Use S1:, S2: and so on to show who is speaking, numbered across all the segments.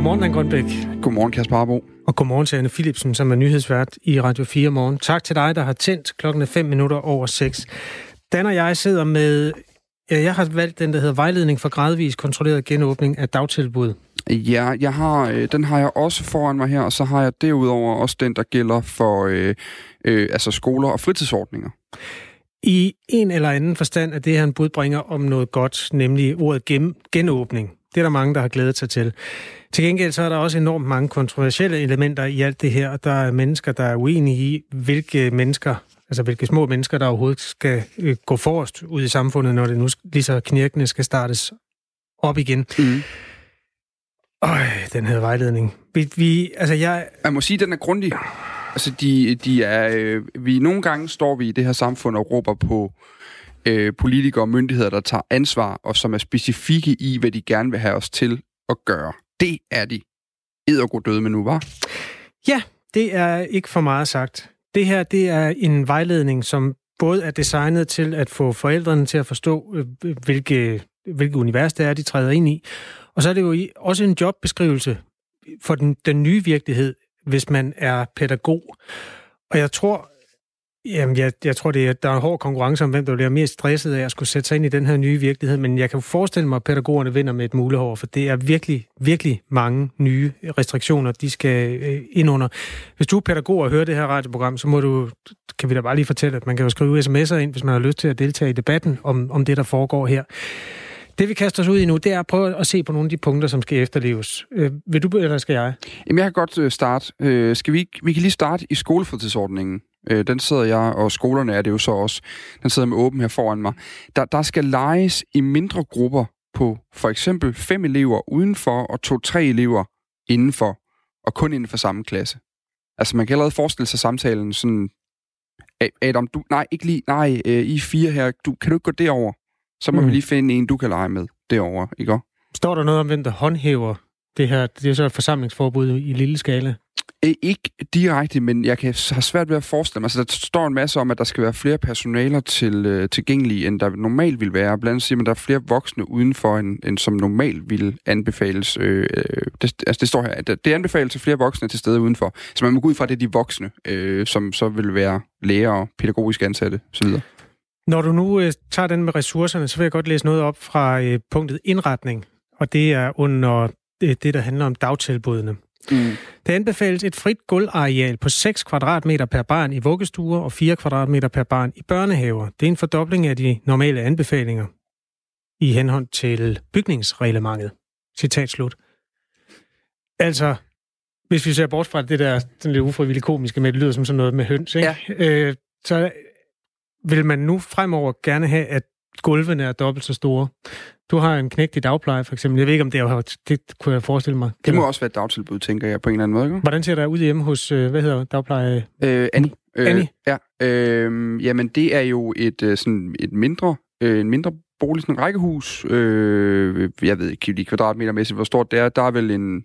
S1: Godmorgen, Dan Grønbæk.
S2: Godmorgen, Kasper Harbo.
S1: Og godmorgen til Anne Philipsen, som er nyhedsvært i Radio 4 morgen. Tak til dig, der har tændt klokken 5 minutter over 6. Dan og jeg sidder med... Ja, jeg har valgt den, der hedder Vejledning for gradvis kontrolleret genåbning af dagtilbud.
S2: Ja, jeg har, øh, den har jeg også foran mig her, og så har jeg derudover også den, der gælder for øh, øh, altså skoler og fritidsordninger.
S1: I en eller anden forstand er det her en budbringer om noget godt, nemlig ordet gen- genåbning. Det er der mange, der har glædet sig til. Til gengæld så er der også enormt mange kontroversielle elementer i alt det her, og der er mennesker, der er uenige i, hvilke mennesker, altså hvilke små mennesker, der overhovedet skal øh, gå forrest ud i samfundet, når det nu lige så knirkende skal startes op igen. Mm. Øj, den her vejledning. Vi, vi, altså jeg...
S2: Jeg må sige, at den er grundig. Altså, de, de er, øh, vi nogle gange står vi i det her samfund og råber på øh, politikere og myndigheder, der tager ansvar, og som er specifikke i, hvad de gerne vil have os til at gøre. Det er de eddergod døde med nu, var?
S1: Ja, det er ikke for meget sagt. Det her, det er en vejledning, som både er designet til at få forældrene til at forstå, øh, øh, hvilke, hvilke univers det er, de træder ind i. Og så er det jo også en jobbeskrivelse for den, den nye virkelighed, hvis man er pædagog. Og jeg tror, Jamen, jeg, jeg tror, det er, der er en hård konkurrence om, hvem der bliver mest stresset af at skulle sætte sig ind i den her nye virkelighed, men jeg kan forestille mig, at pædagogerne vinder med et mulehår, for det er virkelig, virkelig mange nye restriktioner, de skal øh, ind under. Hvis du er pædagog og hører det her radioprogram, så må du, kan vi da bare lige fortælle, at man kan jo skrive sms'er ind, hvis man har lyst til at deltage i debatten om, om det, der foregår her. Det vi kaster os ud i nu, det er at prøve at se på nogle af de punkter, som skal efterleves. Øh, vil du, eller skal jeg?
S2: Jamen, jeg kan godt øh, starte. Øh, skal vi, vi kan lige starte i skolefritidsordningen. Øh, den sidder jeg, og skolerne er det jo så også. Den sidder med åben her foran mig. Der, der skal leges i mindre grupper på for eksempel fem elever udenfor og to-tre elever indenfor, og kun inden for samme klasse. Altså, man kan allerede forestille sig samtalen sådan, Adam, du, nej, ikke lige, nej, øh, I fire her, du, kan du ikke gå derover? Så må mm. vi lige finde en, du kan lege med derovre, ikke?
S1: Står der noget om, hvem der håndhæver det her? Det er så et forsamlingsforbud i lille skala.
S2: Øh, ikke direkte, men jeg kan har svært ved at forestille mig. Altså, der står en masse om, at der skal være flere personaler til, øh, tilgængelige, end der normalt vil være. Blandt andet siger man, at der er flere voksne udenfor, end, end som normalt vil anbefales. Øh, øh, det, altså, det står her, at det anbefales til flere voksne til stede udenfor. Så man må gå ud fra, at det er de voksne, øh, som så vil være læger og pædagogisk ansatte osv.
S1: Når du nu øh, tager den med ressourcerne, så vil jeg godt læse noget op fra øh, punktet indretning, og det er under øh, det, der handler om dagtilbudene. Mm. Det anbefales et frit gulvareal på 6 kvadratmeter per barn i vuggestuer og 4 kvadratmeter per barn i børnehaver. Det er en fordobling af de normale anbefalinger i henhold til bygningsreglementet. Citat slut. Altså, hvis vi ser bort fra det der sådan lidt ufrivilligt komiske med, det lyder som sådan noget med høns, ikke? Ja. Øh, så vil man nu fremover gerne have, at gulvene er dobbelt så store. Du har en knægt i dagpleje, for eksempel. Jeg ved ikke, om det er det kunne jeg forestille mig.
S2: Det må også være et dagtilbud, tænker jeg, på en eller anden måde. Ikke?
S1: Hvordan ser det ud hjemme hos, øh, hvad hedder dagpleje?
S2: Øh, Annie. Øh, Annie? Ja. Øh, jamen, det er jo et, øh, sådan et mindre, øh, en mindre bolig, sådan en rækkehus. Øh, jeg ved ikke lige kvadratmeter mæssigt, hvor stort det er. Der er vel en...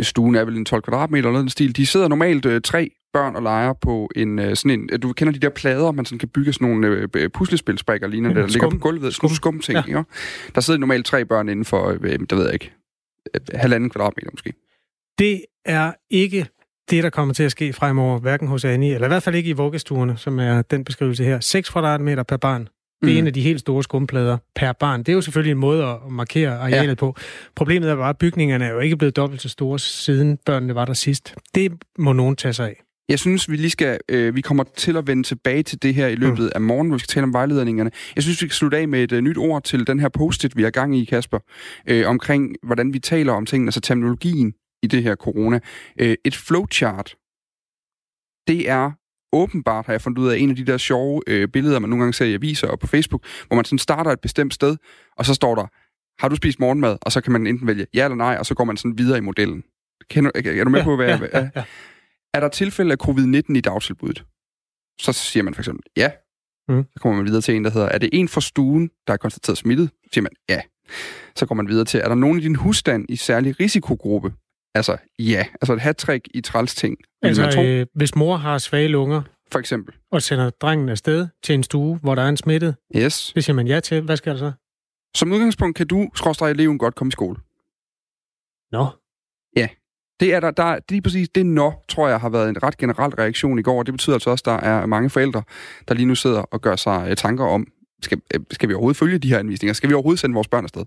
S2: Stuen er vel en 12 kvadratmeter eller noget stil. De sidder normalt øh, tre børn og leger på en øh, sådan en... Du kender de der plader, man sådan kan bygge sådan nogle øh, puslespilsbrikker lignende, ja, der ligger på gulvet. Skum, skum ting, ja. Der sidder normalt tre børn inden for, øh, der ved jeg ikke, halvanden kvadratmeter måske.
S1: Det er ikke det, der kommer til at ske fremover, hverken hos Annie, eller i hvert fald ikke i vuggestuerne, som er den beskrivelse her. 6 kvadratmeter per barn. Det er mm. en af de helt store skumplader per barn. Det er jo selvfølgelig en måde at markere arealet ja. på. Problemet er bare, at bygningerne er jo ikke blevet dobbelt så store, siden børnene var der sidst. Det må nogen tage sig af.
S2: Jeg synes, vi lige skal, øh, vi kommer til at vende tilbage til det her i løbet mm. af morgen, hvor vi skal tale om vejledningerne. Jeg synes, vi skal slutte af med et uh, nyt ord til den her post-it, vi har gang i, Kasper, øh, omkring, hvordan vi taler om tingene, altså terminologien i det her corona. Øh, et flowchart, det er åbenbart, har jeg fundet ud af, en af de der sjove øh, billeder, man nogle gange ser i aviser og på Facebook, hvor man sådan starter et bestemt sted, og så står der, har du spist morgenmad? Og så kan man enten vælge ja eller nej, og så går man sådan videre i modellen. Kender, er, er du med ja, på, hvad ja, jeg... Ja, ja. Er der tilfælde af covid-19 i dagtilbuddet? Så siger man for eksempel ja. Mm. Så kommer man videre til en, der hedder, er det en fra stuen, der er konstateret smittet? Så siger man ja. Så går man videre til, er der nogen i din husstand i særlig risikogruppe? Altså ja. Altså et hat i træls ting.
S1: Altså øh, hvis mor har svage lunger,
S2: for eksempel.
S1: Og sender drengen afsted til en stue, hvor der er en smittet.
S2: Yes.
S1: Det siger man ja til. Hvad skal der så?
S2: Som udgangspunkt kan du, skråstrej eleven, godt komme i skole.
S1: Nå.
S2: Ja, det er der, der er præcis det nå, tror jeg, har været en ret generel reaktion i går, og det betyder altså også, at der er mange forældre, der lige nu sidder og gør sig øh, tanker om, skal, øh, skal vi overhovedet følge de her anvisninger? Skal vi overhovedet sende vores børn afsted?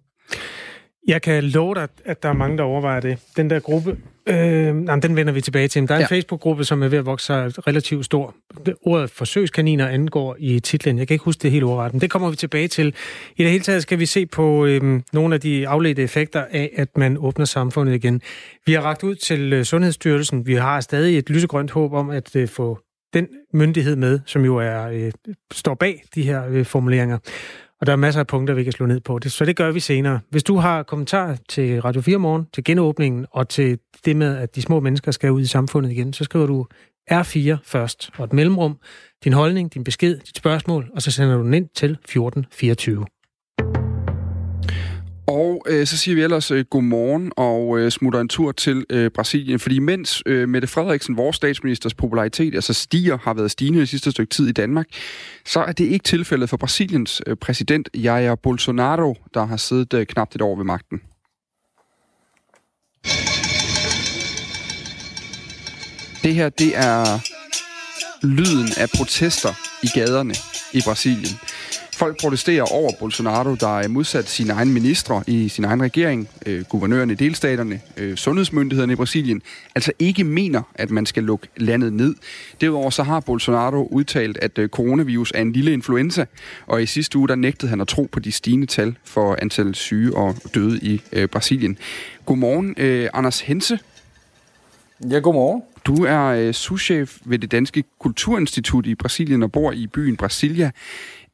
S1: Jeg kan love dig, at der er mange, der overvejer det. Den der gruppe, øh, nej, den vender vi tilbage til. Der er en ja. Facebook-gruppe, som er ved at vokse sig relativt stor. Det, ordet forsøgskaniner angår i titlen. Jeg kan ikke huske det helt ordret, men det kommer vi tilbage til. I det hele taget skal vi se på øh, nogle af de afledte effekter af, at man åbner samfundet igen. Vi har ragt ud til øh, Sundhedsstyrelsen. Vi har stadig et lysegrønt håb om at øh, få den myndighed med, som jo er øh, står bag de her øh, formuleringer. Og der er masser af punkter, vi kan slå ned på. Det, så det gør vi senere. Hvis du har kommentar til Radio 4 Morgen, til genåbningen og til det med, at de små mennesker skal ud i samfundet igen, så skriver du R4 først og et mellemrum, din holdning, din besked, dit spørgsmål, og så sender du den ind til 1424.
S2: Og øh, så siger vi ellers øh, godmorgen og øh, smutter en tur til øh, Brasilien, fordi mens øh, Mette Frederiksen, vores statsministers popularitet, altså stiger, har været stigende det sidste stykke tid i Danmark, så er det ikke tilfældet for Brasiliens øh, præsident Jair Bolsonaro, der har siddet øh, knap et år ved magten. Det her, det er lyden af protester i gaderne i Brasilien. Folk protesterer over Bolsonaro, der er modsat sine egne ministre i sin egen regering, øh, guvernørerne i delstaterne, øh, sundhedsmyndighederne i Brasilien, altså ikke mener, at man skal lukke landet ned. Derudover så har Bolsonaro udtalt, at øh, coronavirus er en lille influenza, og i sidste uge der nægtede han at tro på de stigende tal for antal syge og døde i øh, Brasilien. Godmorgen, øh, Anders Hense.
S3: Ja, godmorgen.
S2: Du er øh, souschef ved det Danske Kulturinstitut i Brasilien og bor i byen Brasilia.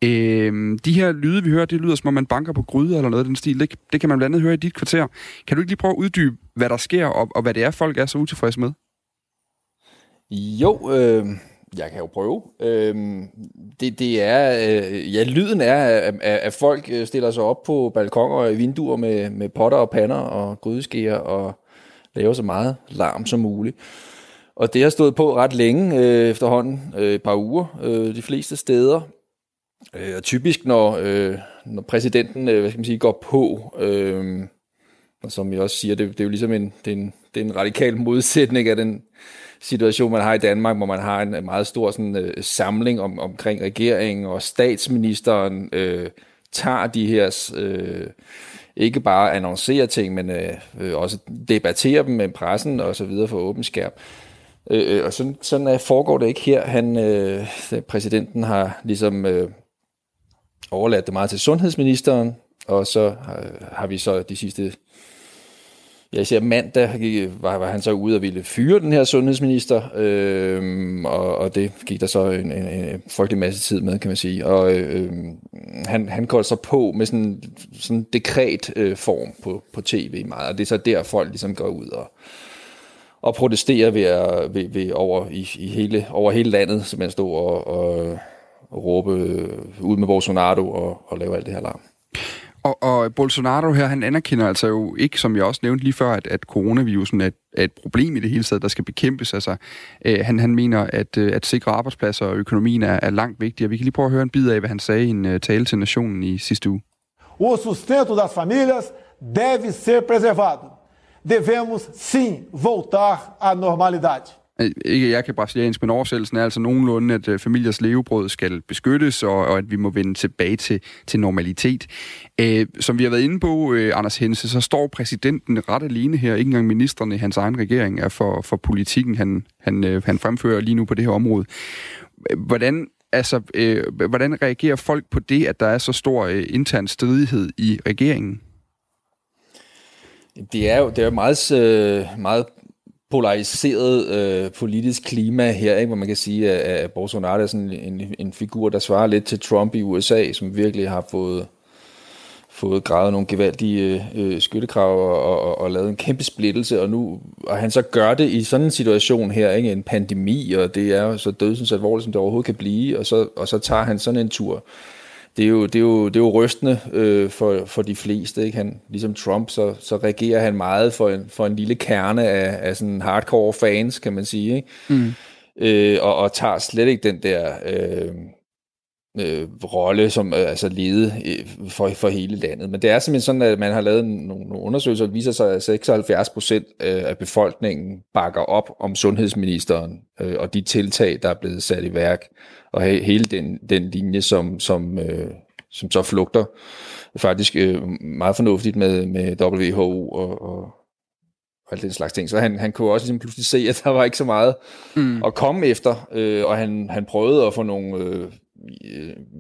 S2: Øh, de her lyde, vi hører, det lyder som om man banker på gryder eller noget af den stil. Det, det kan man blandt andet høre i dit kvarter. Kan du ikke lige prøve at uddybe, hvad der sker, og, og hvad det er, folk er så utilfredse med?
S3: Jo, øh, jeg kan jo prøve. Øh, det, det er, øh, ja, lyden er, at, at folk øh, stiller sig op på balkoner og vinduer med, med potter og pander og grydeskeer og laver så meget larm som muligt. Og det har stået på ret længe øh, efterhånden, øh, et par uger, øh, de fleste steder. Øh, og typisk, når, øh, når præsidenten øh, hvad skal man sige, går på, øh, og som jeg også siger, det, det er jo ligesom en, det er en, det er en radikal modsætning af den situation, man har i Danmark, hvor man har en meget stor sådan, øh, samling om, omkring regeringen, og statsministeren øh, tager de her... Øh, ikke bare annoncerer ting, men øh, øh også debatterer dem med pressen og så videre for åben skærm. Øh, øh og sådan, sådan foregår det ikke her. Han, øh, præsidenten har ligesom øh, overladt det meget til sundhedsministeren, og så har, har vi så de sidste jeg siger mandag var, var han så ude og ville fyre den her sundhedsminister, øh, og, og det gik der så en, en, en frygtelig masse tid med, kan man sige. Og øh, han, han går så på med sådan sådan dekret øh, form på, på tv meget, og det er så der folk ligesom går ud og, og protesterer ved, ved, ved over, i, i hele, over hele landet, som man står og, og, og råbe øh, ud med Bolsonaro og, og lave alt det her larm.
S2: Og, og Bolsonaro her, han anerkender altså jo ikke, som jeg også nævnte lige før, at, at coronavirusen er et, er et problem i det hele taget, der skal bekæmpes. Altså, øh, han, han mener, at, øh, at sikre arbejdspladser og økonomien er, er langt vigtigere. Vi kan lige prøve at høre en bid af, hvad han sagde i en uh, tale til nationen i sidste uge.
S4: O sustento das famílias deve ser preservado. Devemos sim voltar à normalidade
S2: ikke jeg kan brasiliansk, men oversættelsen er altså nogenlunde, at øh, familiers levebrød skal beskyttes, og, og at vi må vende tilbage til, til normalitet. Øh, som vi har været inde på, øh, Anders Hense, så står præsidenten ret alene her. Ikke engang ministerne i hans egen regering er for, for politikken, han, han, øh, han fremfører lige nu på det her område. Hvordan altså, øh, hvordan reagerer folk på det, at der er så stor øh, intern stridighed i regeringen?
S3: Det er jo det er jo meget, øh, meget polariseret øh, politisk klima her, ikke? hvor man kan sige, at, at Bolsonaro er sådan en, en figur, der svarer lidt til Trump i USA, som virkelig har fået fået gravet nogle gevaldige øh, skyttekrav og, og, og lavet en kæmpe splittelse, og nu og han så gør det i sådan en situation her, ikke? en pandemi, og det er så dødsens alvorligt, som det overhovedet kan blive, og så, og så tager han sådan en tur det er jo, det er jo, det er jo rystende øh, for, for de fleste. Ikke? Han, ligesom Trump, så, så reagerer han meget for en, for en lille kerne af, af sådan hardcore fans, kan man sige. Ikke? Mm. Øh, og, og tager slet ikke den der... Øh, øh, rolle som øh, altså lede øh, for, for hele landet. Men det er simpelthen sådan, at man har lavet nogle, nogle undersøgelser, der viser sig, at 76 procent øh, af befolkningen bakker op om sundhedsministeren øh, og de tiltag, der er blevet sat i værk, og hele den, den linje, som, som, øh, som så flugter faktisk øh, meget fornuftigt med, med WHO og, og, og alt den slags ting. Så han, han kunne også ligesom pludselig se, at der var ikke så meget mm. at komme efter, øh, og han, han prøvede at få nogle, øh,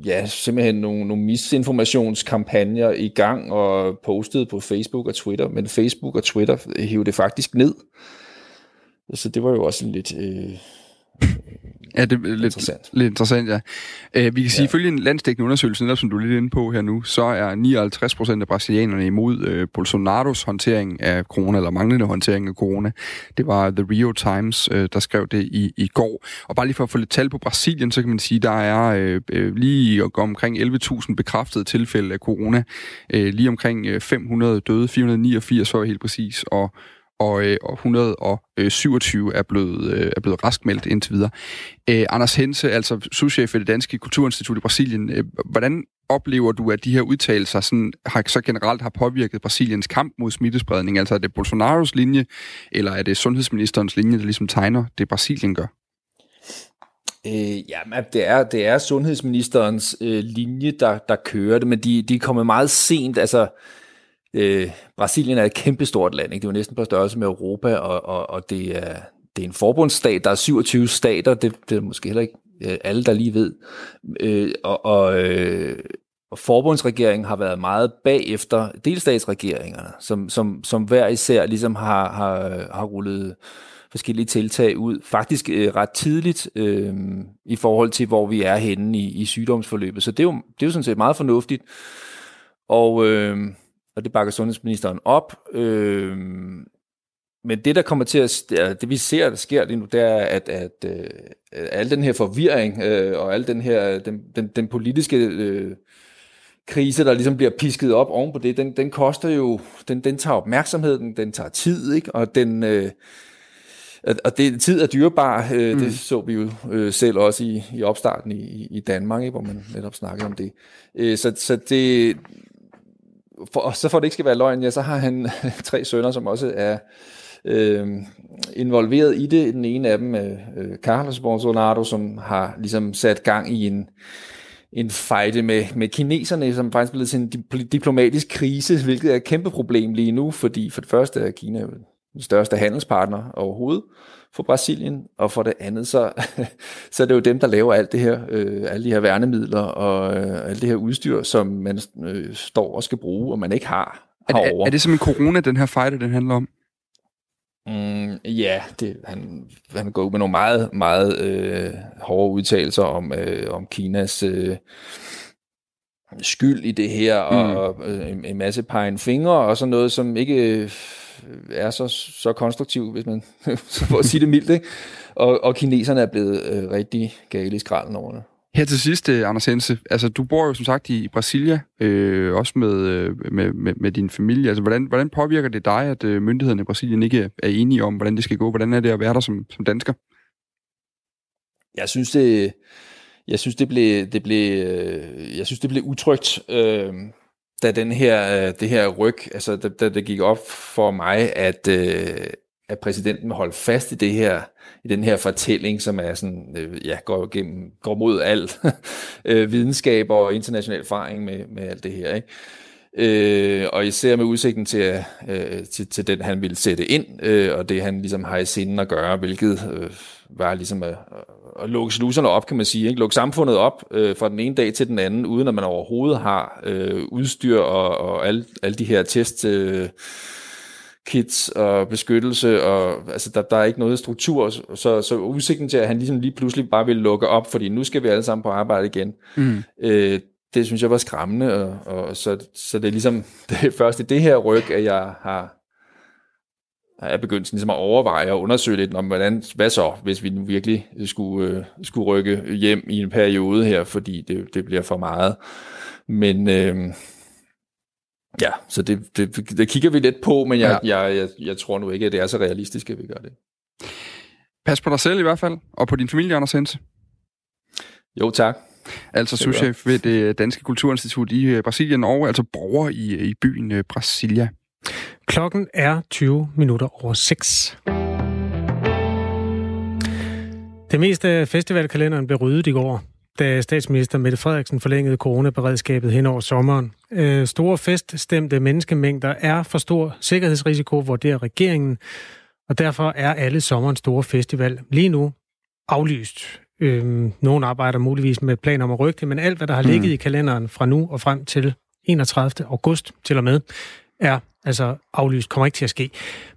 S3: ja, simpelthen nogle, nogle misinformationskampagner i gang og postede på Facebook og Twitter, men Facebook og Twitter hævde det faktisk ned. Så det var jo også en lidt... Øh,
S2: Ja, det er lidt interessant. Lidt interessant, ja. Uh, vi kan sige, ja. følge en landsdækkende undersøgelse, netop som du er lidt inde på her nu, så er 59 procent af brasilianerne imod uh, Bolsonaros håndtering af corona, eller manglende håndtering af corona. Det var The Rio Times, uh, der skrev det i, i går. Og bare lige for at få lidt tal på Brasilien, så kan man sige, der er uh, lige omkring 11.000 bekræftede tilfælde af corona. Uh, lige omkring 500 døde, 489 var helt præcis, og og, øh, og 127 øh, er blevet, øh, er blevet raskmeldt indtil videre. Øh, Anders Hense, altså souschef ved det Danske Kulturinstitut i Brasilien, øh, hvordan oplever du, at de her udtalelser sådan, har, så generelt har påvirket Brasiliens kamp mod smittespredning? Altså er det Bolsonaros linje, eller er det sundhedsministerens linje, der ligesom tegner det, Brasilien gør?
S3: Øh, ja, det er, det er sundhedsministerens øh, linje, der, der kører det, men de, de er kommet meget sent. Altså, Øh, Brasilien er et kæmpestort land, ikke? det er jo næsten på størrelse med Europa, og, og, og det, er, det er en forbundsstat, der er 27 stater, det, det er måske heller ikke øh, alle, der lige ved. Øh, og, og, øh, og forbundsregeringen har været meget bagefter delstatsregeringerne, som, som, som hver især ligesom har, har, har rullet forskellige tiltag ud, faktisk øh, ret tidligt øh, i forhold til, hvor vi er henne i, i sygdomsforløbet. Så det er, jo, det er jo sådan set meget fornuftigt. Og, øh, og det bakker sundhedsministeren op. Øh, men det, der kommer til at, det vi ser, der sker lige nu, det er, at, at, at al den her forvirring øh, og al den her, den, den, den politiske øh, krise, der ligesom bliver pisket op oven på det, den, den koster jo, den, den tager opmærksomhed, den, den tager tid, ikke? og den... Øh, og det, tid er dyrebar, øh, mm. det så vi jo øh, selv også i, i opstarten i, i Danmark, ikke, hvor man netop snakkede om det. Øh, så, så det, for, og så for det ikke skal være løgn, ja, så har han tre sønner, som også er øh, involveret i det. Den ene af dem, øh, øh, Carlos Bolsonaro, som har ligesom sat gang i en, en fejde med, med kineserne, som faktisk er blevet til en diplomatisk krise, hvilket er et kæmpe problem lige nu, fordi for det første er Kina den største handelspartner overhovedet for Brasilien, og for det andet, så, så er det jo dem, der laver alt det her, øh, alle de her værnemidler og øh, alt det her udstyr, som man øh, står og skal bruge, og man ikke har
S2: er det, er, er det som en corona, den her fight, den handler om?
S3: Mm, ja, det, han, han går med nogle meget, meget øh, hårde udtalelser om, øh, om Kinas øh, skyld i det her, mm. og øh, en masse pegen fingre, og sådan noget, som ikke er så, så konstruktiv, hvis man for at sige det mildt. Ikke? Og, og kineserne er blevet øh, rigtig gale i skralden over det.
S2: Her til sidst, øh, Anders Hense, altså du bor jo som sagt i Brasilia, øh, også med, øh, med, med, med din familie. Altså, hvordan, hvordan påvirker det dig, at øh, myndighederne i Brasilien ikke er enige om, hvordan det skal gå? Hvordan er det at være der som, som dansker?
S3: Jeg synes, det, jeg synes, det blev, det blev, jeg synes, det blev utrygt. Øh, da den her, øh, det her ryg, altså da, da det gik op for mig, at, øh, at præsidenten holdt fast i det her, i den her fortælling, som er sådan, øh, ja, går, gennem, går mod alt øh, videnskab og international erfaring med, med alt det her, ikke? Øh, og især med udsigten til, øh, til, til den, han ville sætte ind, øh, og det han ligesom har i sinden at gøre, hvilket øh, var ligesom at, at lukke sluserne op, kan man sige. Ikke? Lukke samfundet op øh, fra den ene dag til den anden, uden at man overhovedet har øh, udstyr og, og alle, alle de her test... Øh, kits og beskyttelse, og altså, der, der er ikke noget struktur, så, så udsigten til, at han ligesom lige pludselig bare vil lukke op, fordi nu skal vi alle sammen på arbejde igen, mm. øh, det synes jeg var skræmmende, og, og så, så det er ligesom det er først i det her ryg, at jeg har er begyndt ligesom at overveje og undersøge lidt om, hvordan, hvad så, hvis vi nu virkelig skulle, øh, skulle rykke hjem i en periode her, fordi det, det bliver for meget. Men øh, ja, så det, det, det kigger vi lidt på, men jeg, ja. jeg, jeg, jeg tror nu ikke, at det er så realistisk, at vi gør det.
S2: Pas på dig selv i hvert fald, og på din familie, Anders Hense.
S3: Jo, tak.
S2: Altså souschef ved det Danske Kulturinstitut i øh, Brasilien og altså borger i, i byen øh, Brasilia.
S1: Klokken er 20 minutter over 6. Det meste af festivalkalenderen blev ryddet i går, da statsminister Mette Frederiksen forlængede coronaberedskabet hen over sommeren. Øh, store feststemte menneskemængder er for stor sikkerhedsrisiko, vurderer regeringen, og derfor er alle sommerens store festival lige nu aflyst. Øh, nogle arbejder muligvis med planer om at rykke det, men alt, hvad der har ligget mm. i kalenderen fra nu og frem til 31. august til og med, er altså aflyst, kommer ikke til at ske.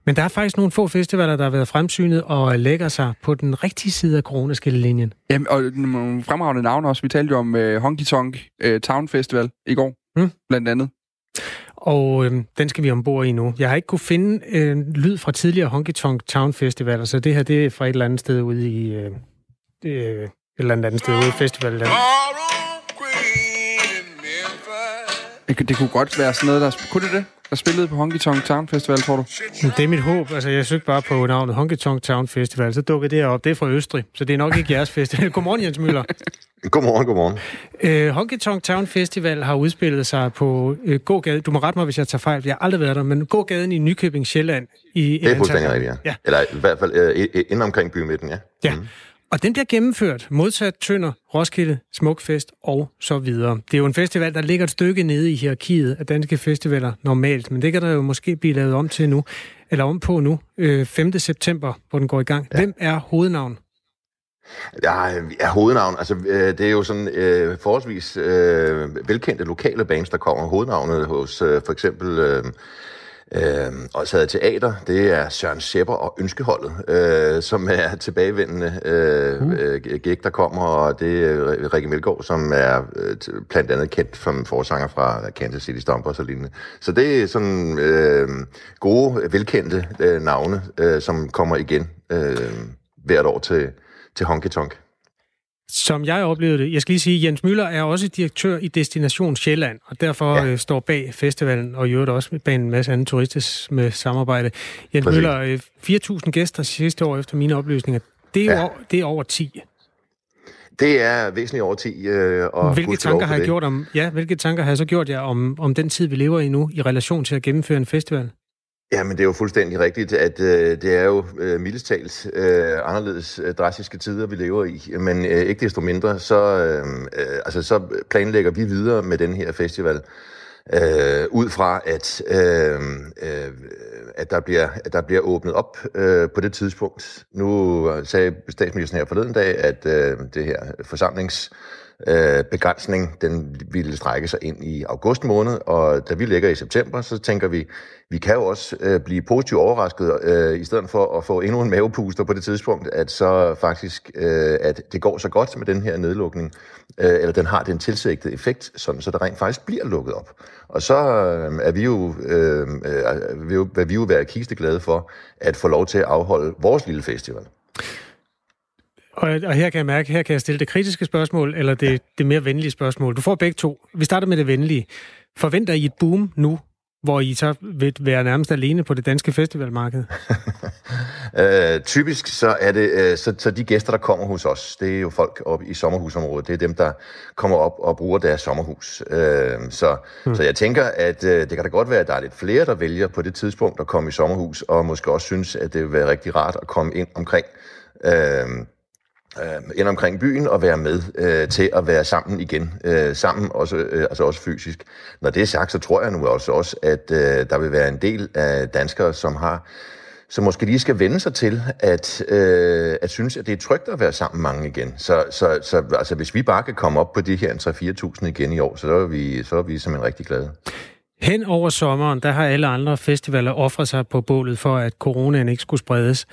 S1: Men der er faktisk nogle få festivaler, der har været fremsynet og lægger sig på den rigtige side af coronaskillelinjen.
S2: Jamen, og nogle fremragende navne også. Vi talte jo om uh, Honky Tonk uh, Town Festival i går, mm. blandt andet.
S1: Og øh, den skal vi ombord i nu. Jeg har ikke kunne finde øh, lyd fra tidligere Honky Tonk Town Festivaler, så det her det er fra et eller andet sted ude i... Øh, øh, et eller andet sted ude i festivallandet.
S2: Det, det kunne godt være sådan noget, der... Kunne det det? Der spillede på Honky Tonk Town Festival, tror du?
S1: Det er mit håb. Altså, jeg søgte bare på navnet Honky Tonk Town Festival, så dukkede det op. Det er fra Østrig, så det er nok ikke jeres festival. Godmorgen, Jens Møller.
S5: Godmorgen, godmorgen.
S1: Øh, Honky Tonk Town Festival har udspillet sig på øh, Gågade. Du må rette mig, hvis jeg tager fejl. Jeg har aldrig været der, men Gågaden i Nykøbing Sjælland. I
S5: det er fuldstændig rigtigt, ja. ja. Eller i hvert fald øh, inden omkring bymidten, ja.
S1: Ja. Mm. Og den bliver gennemført modsat Tønder, Roskilde, Smukfest og så videre. Det er jo en festival, der ligger et stykke nede i hierarkiet af danske festivaler normalt, men det kan der jo måske blive lavet om til nu, eller om på nu, øh, 5. september, hvor den går i gang. Ja. Hvem er hovednavn?
S5: Ja, ja, hovednavn. Altså, øh, det er jo sådan øh, forholdsvis øh, velkendte lokale bands, der kommer. Hovednavnet hos øh, for eksempel øh, Øh, og så teater, det er Søren Sepper og Ønskeholdet, øh, som er tilbagevendende øh, uh. øh, gæk, der kommer, og det er Rikke Melgaard, som er øh, blandt andet kendt som forsanger fra Kansas City Stompers og lignende. Så det er sådan øh, gode, velkendte øh, navne, øh, som kommer igen øh, hvert år til, til Honky Tonk.
S1: Som jeg oplevede det, jeg skal lige sige, Jens Møller er også direktør i Destination Sjælland, og derfor ja. øh, står bag festivalen, og i øvrigt også bag en masse andre turister med samarbejde. Jens Præcis. Møller, øh, 4.000 gæster sidste år efter mine oplysninger, det er, ja. over, det er over 10.
S5: Det er væsentligt over 10. Øh, og
S1: hvilke tanker har jeg gjort om, ja, hvilke tanker har jeg så gjort jer om, om den tid, vi lever i nu, i relation til at gennemføre en festival?
S5: Ja, men det er jo fuldstændig rigtigt, at øh, det er jo øh, mildest talt øh, anderledes øh, drastiske tider, vi lever i. Men øh, ikke desto mindre, så, øh, øh, altså, så planlægger vi videre med den her festival. Øh, ud fra, at, øh, øh, at, der bliver, at der bliver åbnet op øh, på det tidspunkt. Nu sagde statsministeren her forleden dag, at øh, det her forsamlings øh, begrænsning, den ville strække sig ind i august måned, og da vi ligger i september, så tænker vi, vi kan jo også øh, blive positivt overrasket, øh, i stedet for at få endnu en mavepuster på det tidspunkt, at så faktisk, øh, at det går så godt med den her nedlukning, øh, eller den har den tilsigtede effekt, sådan, så der rent faktisk bliver lukket op. Og så øh, er vi jo, øh, øh, vil vi jo være kisteglade for at få lov til at afholde vores lille festival.
S1: Og, og her kan jeg mærke, her kan jeg stille det kritiske spørgsmål, eller det, det mere venlige spørgsmål. Du får begge to. Vi starter med det venlige. Forventer I et boom nu, hvor I så vil være nærmest alene på det danske festivalmarked?
S5: øh, typisk så er det øh, så, så de gæster, der kommer hos os, det er jo folk op i sommerhusområdet. Det er dem, der kommer op og bruger deres sommerhus. Øh, så, hmm. så jeg tænker, at øh, det kan da godt være, at der er lidt flere, der vælger på det tidspunkt at komme i sommerhus, og måske også synes, at det vil være rigtig rart at komme ind omkring øh, øh, ind omkring byen og være med øh, til at være sammen igen. Øh, sammen, også, øh, altså også fysisk. Når det er sagt, så tror jeg nu også, også at øh, der vil være en del af danskere, som har som måske lige skal vende sig til at, øh, at synes, at det er trygt at være sammen mange igen. Så, så, så altså, hvis vi bare kan komme op på de her 3-4.000 igen i år, så er vi, så er vi simpelthen rigtig glade.
S1: Hen over sommeren, der har alle andre festivaler offret sig på bålet for, at coronaen ikke skulle spredes.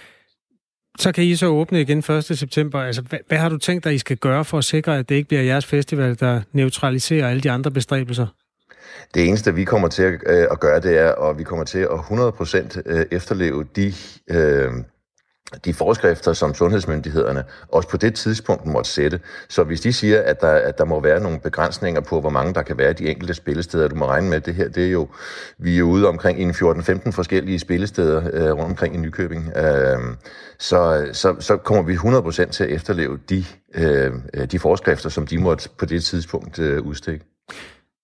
S1: Så kan I så åbne igen 1. september. Altså, hvad, hvad har du tænkt dig, I skal gøre for at sikre, at det ikke bliver jeres festival, der neutraliserer alle de andre bestræbelser?
S5: Det eneste, vi kommer til at, øh, at gøre, det er, at vi kommer til at 100% øh, efterleve de øh, de forskrifter, som sundhedsmyndighederne også på det tidspunkt måtte sætte. Så hvis de siger, at der, at der må være nogle begrænsninger på, hvor mange der kan være i de enkelte spillesteder, du må regne med, det her, det er jo, vi er ude omkring i 14-15 forskellige spillesteder øh, rundt omkring i Nykøbing. Øh, så, så, så kommer vi 100% til at efterleve de, øh, øh, de forskrifter, som de måtte på det tidspunkt øh, udstikke.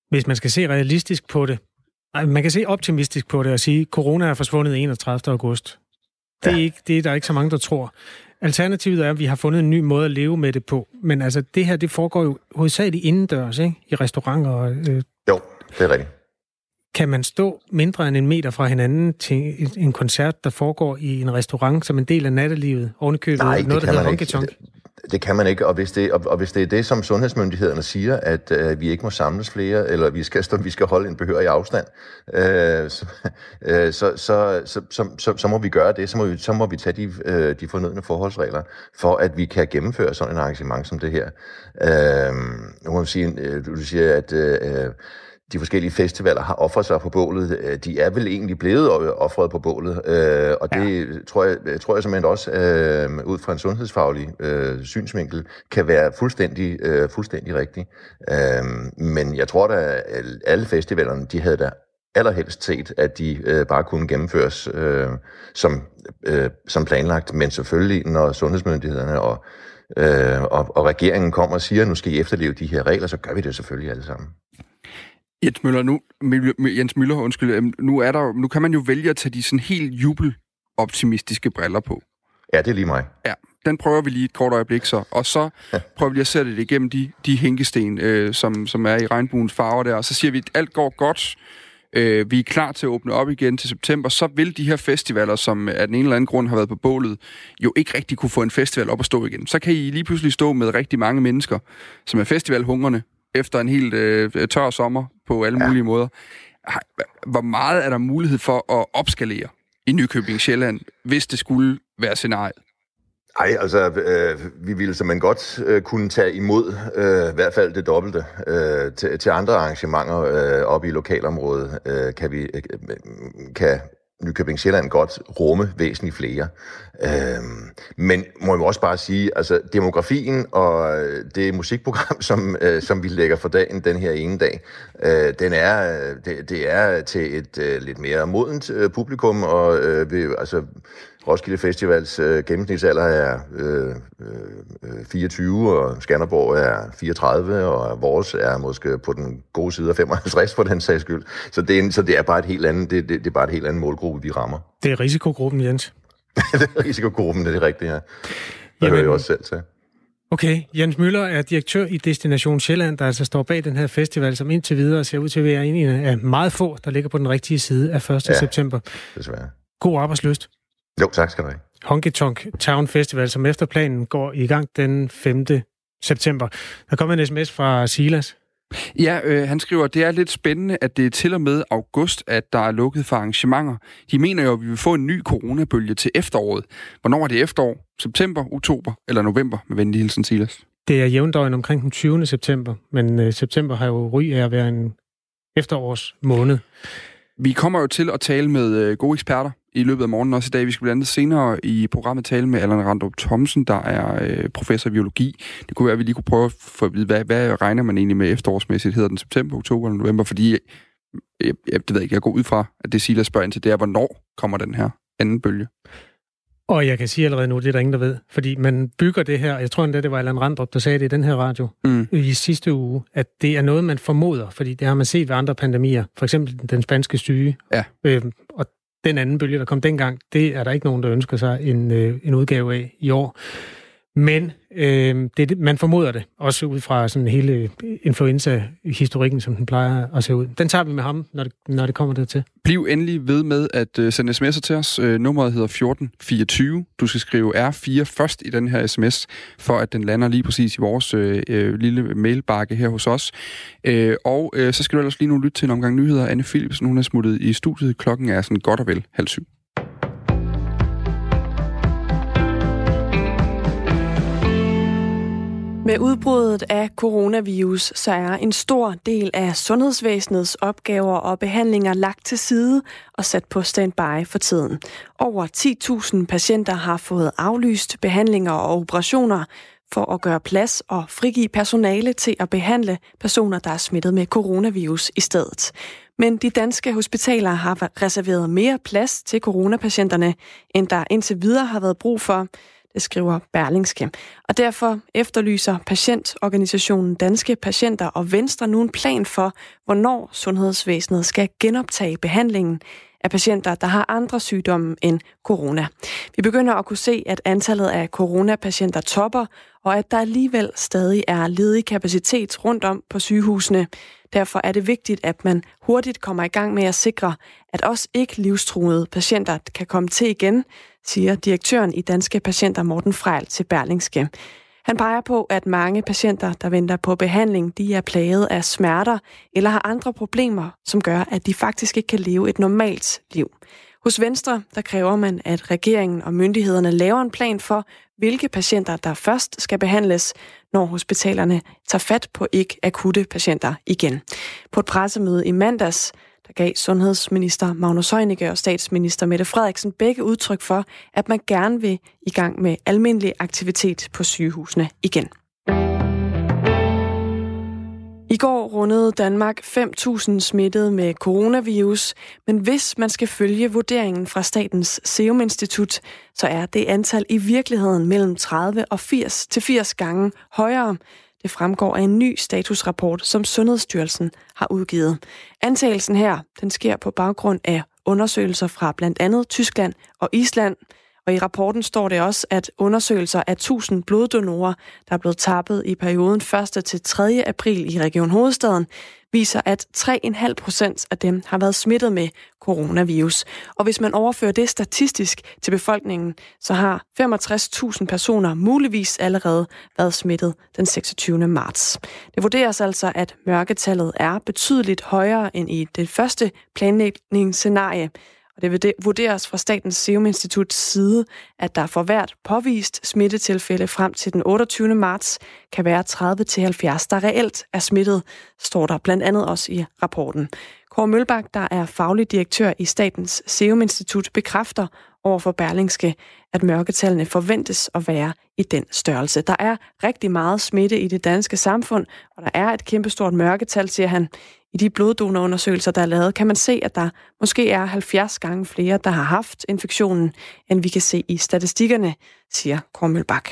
S1: Hvis man skal se realistisk på det, man kan se optimistisk på det og sige, at corona er forsvundet 31. august. Det er, ja. ikke, det er der ikke så mange, der tror. Alternativet er, at vi har fundet en ny måde at leve med det på. Men altså, det her, det foregår jo hovedsageligt indendørs, ikke? I restauranter. Og, øh...
S5: Jo, det er rigtigt.
S1: Kan man stå mindre end en meter fra hinanden til en koncert, der foregår i en restaurant som en del af nattelivet? Ovenikøbet
S5: Nej,
S1: noget,
S5: der
S1: hedder
S5: honky det kan man ikke, og hvis det, og, og hvis det er det, som sundhedsmyndighederne siger, at øh, vi ikke må samles flere, eller vi skal, vi skal holde en behørig afstand, øh, så, øh, så, så, så, så, så, må vi gøre det. Så må vi, så må vi tage de, øh, de fornødne forholdsregler, for at vi kan gennemføre sådan en arrangement som det her. Øh, nu må man sige, øh, du siger, at... Øh, de forskellige festivaler har offret sig på bålet. Øh, de er vel egentlig blevet offret på bålet, øh, og det ja. tror, jeg, tror jeg simpelthen også, øh, ud fra en sundhedsfaglig øh, synsvinkel, kan være fuldstændig, øh, fuldstændig rigtigt. Øh, men jeg tror da, at alle festivalerne, de havde da allerhelst set, at de øh, bare kunne gennemføres øh, som, øh, som planlagt, men selvfølgelig, når sundhedsmyndighederne og, øh, og, og regeringen kommer og siger, at nu skal I efterleve de her regler, så gør vi det selvfølgelig alle sammen.
S2: Jens Møller, nu, Jens Møller, undskyld, øhm, nu, er der, nu kan man jo vælge at tage de sådan helt jubeloptimistiske briller på.
S5: Ja, det er lige mig.
S2: Ja, den prøver vi lige et kort øjeblik så. Og så prøver vi lige at sætte det igennem de, de hænkesten, øh, som, som er i regnbuens farver der. Og så siger vi, at alt går godt. Øh, vi er klar til at åbne op igen til september. Så vil de her festivaler, som af den ene eller anden grund har været på bålet, jo ikke rigtig kunne få en festival op at stå igen. Så kan I lige pludselig stå med rigtig mange mennesker, som er festivalhungrende, efter en helt øh, tør sommer på alle ja. mulige måder. Hvor meget er der mulighed for at opskalere i Nykøbing Sjælland, hvis det skulle være scenariet?
S5: Ej, altså, øh, vi ville simpelthen godt øh, kunne tage imod øh, i hvert fald det dobbelte. Øh, til, til andre arrangementer øh, oppe i lokalområdet øh, kan vi øh, kan Nykøbing Sjælland godt rumme væsentligt flere. Øhm, men må jeg også bare sige, altså demografien og øh, det musikprogram, som, øh, som vi lægger for dagen den her ene dag, øh, den er, øh, det, det er til et øh, lidt mere modent øh, publikum, og øh, vi, altså Roskilde Festivals øh, gennemsnitsalder er øh, øh, 24, og Skanderborg er 34, og vores er måske på den gode side af 55 for den sags skyld. Så det er, så det er bare et helt andet, det, det, det er bare et helt andet målgruppe, vi rammer.
S1: Det er risikogruppen, Jens.
S5: det er risikogruppen, det er rigtigt, ja. Det Jamen, hører jeg også selv til.
S1: Okay, Jens Møller er direktør i Destination Sjælland, der altså står bag den her festival, som indtil videre ser ud til at være en af meget få, der ligger på den rigtige side af 1. Ja, september.
S5: desværre.
S1: God arbejdsløst.
S5: Jo, tak skal du have.
S1: Honky Tonk Town Festival, som efter planen går i gang den 5. september. Der kommer en sms fra Silas.
S2: Ja, øh, han skriver, at det er lidt spændende, at det er til og med august, at der er lukket for arrangementer. De mener jo, at vi vil få en ny coronabølge til efteråret. Hvornår er det efterår? September, oktober eller november? Med venlig hilsen, Silas.
S1: Det er jævndøgn omkring den 20. september, men øh, september har jo ry af at være en efterårs måned.
S2: Vi kommer jo til at tale med øh, gode eksperter i løbet af morgenen også i dag. Vi skal blandt andet senere i programmet tale med Allan Randrup Thomsen, der er øh, professor i biologi. Det kunne være, at vi lige kunne prøve at få at vide, hvad, hvad regner man egentlig med efterårsmæssigt? Hedder den september, oktober eller november? Fordi, jeg, jeg, det ved ikke, jeg går ud fra, at det Silas spørger ind til, det er, hvornår kommer den her anden bølge?
S1: Og jeg kan sige allerede nu, det er der ingen, der ved. Fordi man bygger det her, jeg tror endda, det var Allan Randrup, der sagde det i den her radio mm. i sidste uge, at det er noget, man formoder, fordi det har man set ved andre pandemier. For eksempel den spanske syge.
S2: Ja.
S1: Øhm, og den anden bølge, der kom dengang, det er der ikke nogen, der ønsker sig en, øh, en udgave af i år. Men øh, det, man formoder det, også ud fra sådan hele influenza-historikken, som den plejer at se ud. Den tager vi med ham, når det, når det kommer dertil.
S2: Bliv endelig ved med at uh, sende sms'er til os. Uh, nummeret hedder 1424. Du skal skrive R4 først i den her sms, for at den lander lige præcis i vores uh, uh, lille mailbakke her hos os. Uh, og uh, så skal du ellers lige nu lytte til en omgang nyheder. Anne Philipsen, hun er smuttet i studiet. Klokken er sådan godt og vel halv syv.
S6: Med udbruddet af coronavirus, så er en stor del af sundhedsvæsenets opgaver og behandlinger lagt til side og sat på standby for tiden. Over 10.000 patienter har fået aflyst behandlinger og operationer for at gøre plads og frigive personale til at behandle personer, der er smittet med coronavirus i stedet. Men de danske hospitaler har reserveret mere plads til coronapatienterne, end der indtil videre har været brug for. Skriver Berlingske. Og derfor efterlyser patientorganisationen Danske Patienter og Venstre nu en plan for, hvornår sundhedsvæsenet skal genoptage behandlingen af patienter, der har andre sygdomme end corona. Vi begynder at kunne se, at antallet af coronapatienter topper, og at der alligevel stadig er ledig kapacitet rundt om på sygehusene. Derfor er det vigtigt, at man hurtigt kommer i gang med at sikre, at også ikke livstruede patienter kan komme til igen, siger direktøren i Danske Patienter Morten Frejl til Berlingske. Han peger på, at mange patienter, der venter på behandling, de er plaget af smerter eller har andre problemer, som gør, at de faktisk ikke kan leve et normalt liv. Hos Venstre, der kræver man, at regeringen og myndighederne laver en plan for, hvilke patienter, der først skal behandles, når hospitalerne tager fat på ikke akutte patienter igen. På et pressemøde i mandags, der gav sundhedsminister Magnus Heunicke og statsminister Mette Frederiksen begge udtryk for, at man gerne vil i gang med almindelig aktivitet på sygehusene igen. I går rundede Danmark 5.000 smittede med coronavirus, men hvis man skal følge vurderingen fra Statens Serum Institut, så er det antal i virkeligheden mellem 30 og 80 til 80 gange højere. Det fremgår af en ny statusrapport, som Sundhedsstyrelsen har udgivet. Antagelsen her, den sker på baggrund af undersøgelser fra blandt andet Tyskland og Island. Og i rapporten står det også, at undersøgelser af 1000 bloddonorer, der er blevet tappet i perioden 1. til 3. april i Region Hovedstaden, viser, at 3,5 procent af dem har været smittet med coronavirus. Og hvis man overfører det statistisk til befolkningen, så har 65.000 personer muligvis allerede været smittet den 26. marts. Det vurderes altså, at mørketallet er betydeligt højere end i det første planlægningsscenarie, og det vurderes fra Statens Serum Instituts side, at der for hvert påvist smittetilfælde frem til den 28. marts kan være 30-70, der reelt er smittet, står der blandt andet også i rapporten. Kåre Mølbak, der er faglig direktør i Statens Serum Institut, bekræfter over for Berlingske, at mørketallene forventes at være i den størrelse. Der er rigtig meget smitte i det danske samfund, og der er et kæmpestort mørketal, siger han. I de bloddonorundersøgelser, der er lavet, kan man se, at der måske er 70 gange flere, der har haft infektionen, end vi kan se i statistikkerne, siger Kormølbak.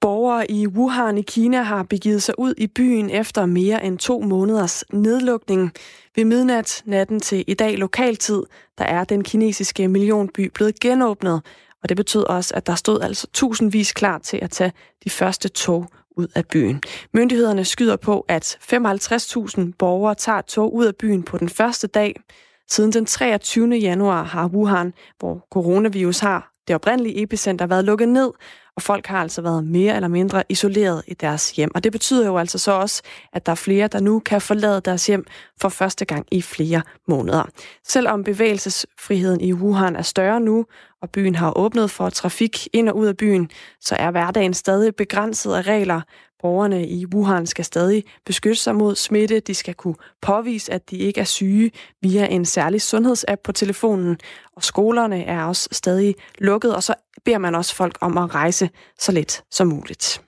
S6: Borgere i Wuhan i Kina har begivet sig ud i byen efter mere end to måneders nedlukning. Ved midnat natten til i dag lokaltid, der er den kinesiske millionby blevet genåbnet, og det betød også, at der stod altså tusindvis klar til at tage de første tog ud af byen. Myndighederne skyder på, at 55.000 borgere tager tog ud af byen på den første dag. Siden den 23. januar har Wuhan, hvor coronavirus har det oprindelige epicenter, været lukket ned, og folk har altså været mere eller mindre isoleret i deres hjem. Og det betyder jo altså så også, at der er flere, der nu kan forlade deres hjem for første gang i flere måneder. Selvom bevægelsesfriheden i Wuhan er større nu, og byen har åbnet for trafik ind og ud af byen, så er hverdagen stadig begrænset af regler. Borgerne i Wuhan skal stadig beskytte sig mod smitte. De skal kunne påvise, at de ikke er syge via en særlig sundhedsapp på telefonen. Og skolerne er også stadig lukket, og så beder man også folk om at rejse så let som muligt.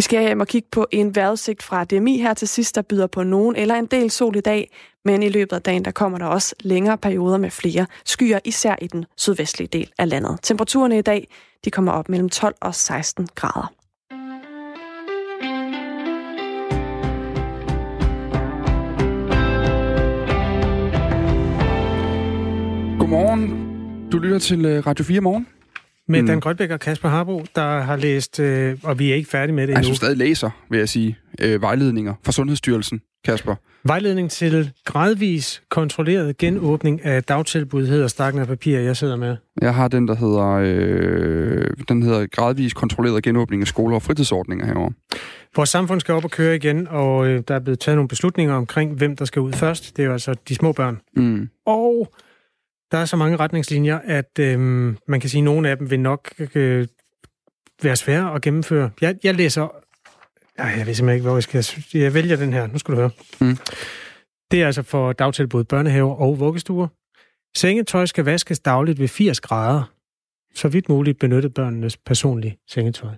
S6: Vi skal hjem og kigge på en vejrudsigt fra DMI her til sidst, der byder på nogen eller en del sol i dag, men i løbet af dagen der kommer der også længere perioder med flere skyer, især i den sydvestlige del af landet. Temperaturerne i dag de kommer op mellem 12 og 16 grader.
S2: Godmorgen. Du lytter til øh, Radio 4 morgen.
S1: Med mm. Dan Grønbæk og Kasper Harbo, der har læst, øh, og vi er ikke færdige med det
S2: endnu. Jeg stadig læser, vil jeg sige, øh, vejledninger fra Sundhedsstyrelsen, Kasper.
S1: Vejledning til gradvis kontrolleret genåbning af dagtilbud hedder stakken af papir, jeg sidder med.
S2: Jeg har den, der hedder, øh, den hedder gradvis kontrolleret genåbning af skoler og fritidsordninger herovre.
S1: Vores samfund skal op og køre igen, og øh, der er blevet taget nogle beslutninger omkring, hvem der skal ud først. Det er jo altså de små børn. Mm. Og Der er så mange retningslinjer, at øh, man kan sige, at nogle af dem vil nok øh, være svære at gennemføre. Jeg, jeg læser... Ej, jeg ved simpelthen ikke, hvor jeg skal... Jeg vælger den her. Nu skal du høre.
S2: Mm.
S1: Det er altså for dagtilbud, børnehaver og vuggestuer. Sengetøj skal vaskes dagligt ved 80 grader. Så vidt muligt benyttet børnenes personlige sengetøj.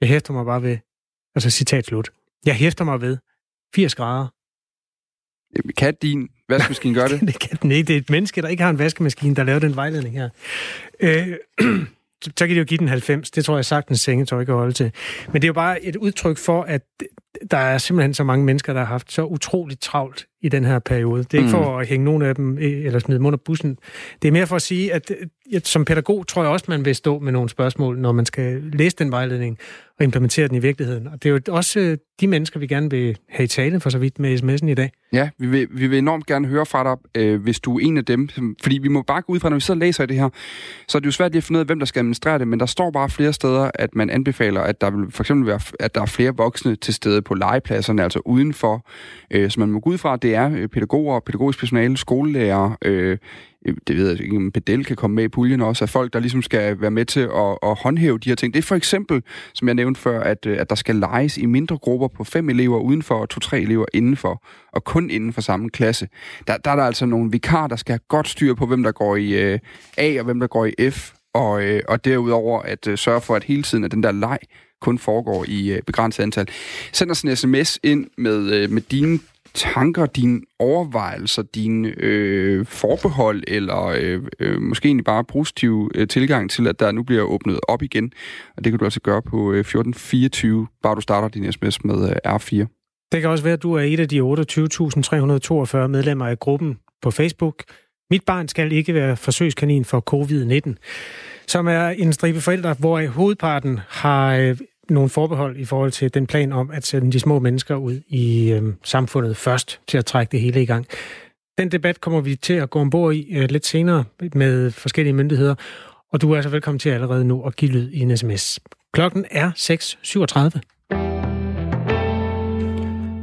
S1: Jeg hæfter mig bare ved... Altså, citat slut. Jeg hæfter mig ved 80 grader.
S2: Kan din vaskemaskine gøre det?
S1: det kan den ikke. Det er et menneske, der ikke har en vaskemaskine, der laver den vejledning her. Øh, så kan de jo give den 90. Det tror jeg sagtens sengetøj kan holde til. Men det er jo bare et udtryk for, at der er simpelthen så mange mennesker, der har haft så utroligt travlt i den her periode. Det er ikke for at hænge nogen af dem eller smide dem under bussen. Det er mere for at sige, at som pædagog tror jeg også, man vil stå med nogle spørgsmål, når man skal læse den vejledning og implementere den i virkeligheden. Og det er jo også de mennesker, vi gerne vil have i tale for så vidt med sms'en i dag.
S2: Ja, vi vil, vi vil enormt gerne høre fra dig, øh, hvis du er en af dem. Fordi vi må bare gå ud fra, når vi sidder og læser i det her, så er det jo svært lige at finde ud af, hvem der skal administrere det, men der står bare flere steder, at man anbefaler, at der vil for eksempel være, at der er flere voksne til stede på legepladserne, altså udenfor. Øh, så man må gå ud fra, at det er øh, pædagoger, pædagogisk personale, skolelærer, øh, øh, det ved jeg ikke, om Bedel kan komme med i puljen også, at folk, der ligesom skal være med til at, at håndhæve de her ting. Det er for eksempel, som jeg nævnte før, at, øh, at der skal leges i mindre grupper på fem elever udenfor og to-tre elever indenfor, og kun inden for samme klasse. Der, der er der altså nogle vikar, der skal have godt styr på, hvem der går i øh, A og hvem der går i F, og, øh, og derudover at øh, sørge for, at hele tiden at den der leg kun foregår i begrænset antal. Send os en sms ind med, med dine tanker, dine overvejelser, dine øh, forbehold, eller øh, øh, måske egentlig bare positiv øh, tilgang til, at der nu bliver åbnet op igen. Og det kan du altså gøre på øh, 1424, bare du starter din sms med øh, R4.
S1: Det kan også være, at du er et af de 28.342 medlemmer af gruppen på Facebook. Mit barn skal ikke være forsøgskanin for covid-19, som er en stribe forældre, hvor hovedparten har øh, nogle forbehold i forhold til den plan om at sende de små mennesker ud i øh, samfundet først til at trække det hele i gang. Den debat kommer vi til at gå ombord i øh, lidt senere med forskellige myndigheder, og du er altså velkommen til allerede nu at give lyd i en sms. Klokken er 6.37.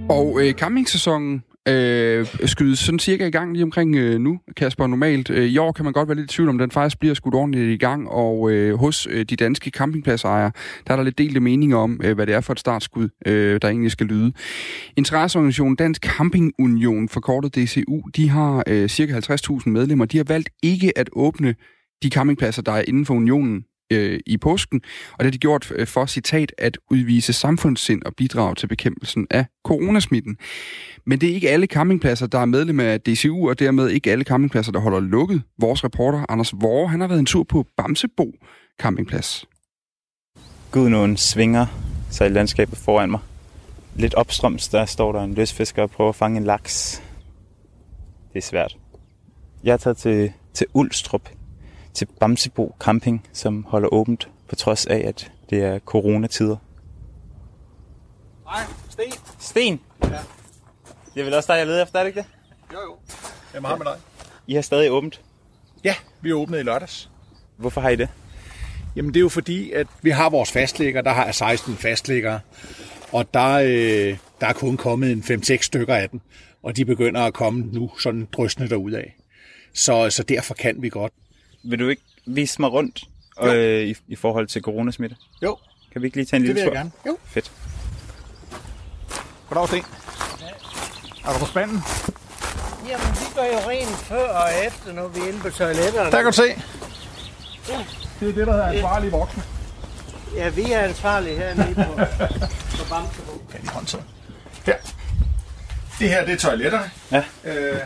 S2: Og øh, campingsæsonen øh, skydes sådan cirka i gang lige omkring øh, nu, Kasper. Normalt øh, i år kan man godt være lidt i tvivl om, den faktisk bliver skudt ordentligt i gang, og øh, hos øh, de danske campingpladsejere, der er der lidt delte meninger om, øh, hvad det er for et startskud, øh, der egentlig skal lyde. Interesseorganisationen Dansk Camping Union, forkortet DCU, de har øh, cirka 50.000 medlemmer. De har valgt ikke at åbne de campingpladser, der er inden for unionen øh, i påsken, og det har de gjort øh, for, citat, at udvise samfundssind og bidrage til bekæmpelsen af coronasmitten. Men det er ikke alle campingpladser, der er medlem af DCU, og dermed ikke alle campingpladser, der holder lukket. Vores reporter, Anders Vore, han har været en tur på Bamsebo campingplads.
S7: Gudnåen svinger sig i landskabet foran mig. Lidt opstrøms, der står der en løsfisker og prøver at fange en laks. Det er svært. Jeg er taget til, til Ulstrup, til Bamsebo Camping, som holder åbent på trods af, at det er coronatider.
S8: Hej, Sten.
S7: Sten? Ja. Det er vel også dig, jeg leder efter, er det ikke det?
S8: Jo, jo. Jeg er meget med dig.
S7: I har stadig åbent.
S8: Ja, vi er åbnet i lørdags.
S7: Hvorfor har I det?
S8: Jamen det er jo fordi, at vi har vores fastlægger, der har 16 fastlæggere, og der, øh, der er kun kommet en 5-6 stykker af dem, og de begynder at komme nu sådan drøsende derudad. Så, så derfor kan vi godt.
S7: Vil du ikke vise mig rundt øh, i, i forhold til coronasmitte?
S8: Jo.
S7: Kan vi ikke lige tage en
S8: det
S7: lille
S8: vil
S7: tur?
S8: jeg gerne. Jo.
S7: Fedt.
S8: Goddag, Sten. Er du på spanden?
S9: Jamen, vi gør jo rent før og efter, når vi er inde på toiletterne.
S8: Der kan du se. Det er det, der hedder ansvarlige voksne.
S9: Ja, vi er ansvarlige hernede på, på Bamsebo.
S8: Kan I håndtaget? Her. Det her, det er toiletterne.
S7: Ja.
S8: Øh,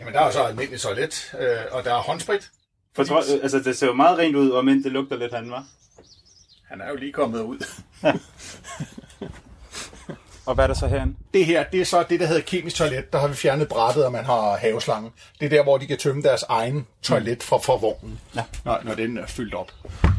S8: jamen, der er jo så et almindeligt toilet, øh, og der er håndsprit.
S7: For, tro, altså, det ser jo meget rent ud, og men det lugter lidt han, var.
S8: Han er jo lige kommet ud.
S7: Og hvad er der så herinde?
S8: Det her, det er så det, der hedder kemisk toilet. Der har vi fjernet brættet, og man har haveslangen. Det er der, hvor de kan tømme deres egen toilet fra, fra vognen,
S7: Ja.
S8: når, når den er fyldt op,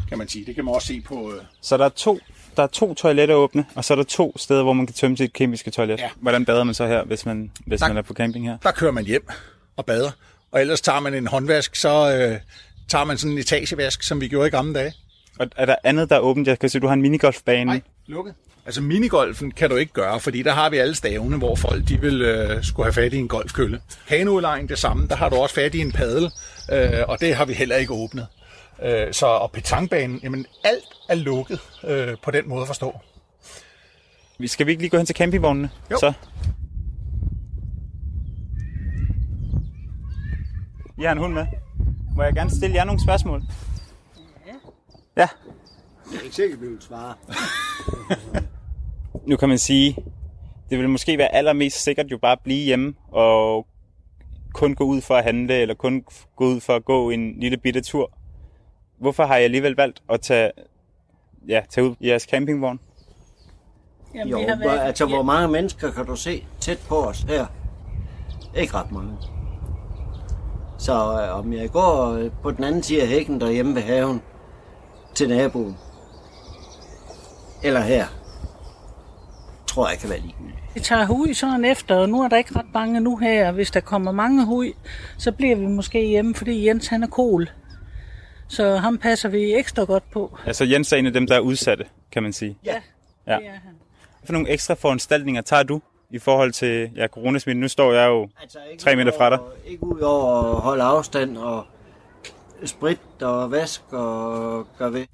S8: kan man sige. Det kan man også se på... Øh,
S7: Så der er to, der er to toiletter åbne, og så er der to steder, hvor man kan tømme sit kemiske toilet.
S8: Ja.
S7: Hvordan bader man så her, hvis man, hvis
S8: Tak.
S7: man er på camping her?
S8: der kører man hjem og bader. Og ellers tager man en håndvask, så øh, tager man sådan en etagevask, som vi gjorde i gamle dage.
S7: Og er der andet, der er åbent? Jeg kan se, du har en minigolfbane.
S8: Nej, lukket. Altså minigolfen kan du ikke gøre, fordi der har vi alle stavene, hvor folk de vil øh, skulle have fat i en golfkølle. Kanoudlejning det samme, der har du også fat i en padel, øh, og det har vi heller ikke åbnet. Øh, så og petangbanen, jamen alt er lukket øh, på den måde at forstå.
S7: Vi Skal vi ikke lige gå hen til campingvognene?
S8: Jo.
S7: Så. I har en hund med. Må jeg gerne stille jer nogle spørgsmål? Ja.
S9: Jeg er ikke sikker, vi vil svare.
S7: Nu kan man sige, det vil måske være allermest sikkert jo bare at blive hjemme og kun gå ud for at handle, eller kun gå ud for at gå en lille bitte tur. Hvorfor har jeg alligevel valgt at tage, ja, tage ud i jeres campingvogn?
S9: Jamen,
S10: Jo,
S9: vi har
S10: hvor,
S9: været,
S10: altså hvor mange mennesker kan du se tæt på os her? Ikke ret mange. Så øh, om jeg går øh, på den anden side af hækken derhjemme ved haven til naboen, eller her, tror jeg kan være ligegyldigt.
S9: Vi tager hui sådan efter, og nu er der ikke ret mange nu her. Hvis der kommer mange hui, så bliver vi måske hjemme, fordi Jens han er kol. Så ham passer vi ekstra godt på.
S7: Altså Jens er en af dem, der er udsatte, kan man sige.
S9: Ja,
S7: Ja.
S9: det er han.
S7: Hvad for nogle ekstra foranstaltninger tager du i forhold til ja, coronasmitten? Nu står jeg jo
S10: Altså,
S7: tre meter fra dig.
S10: Ikke ud over at holde afstand og sprit og vask og gøre ved.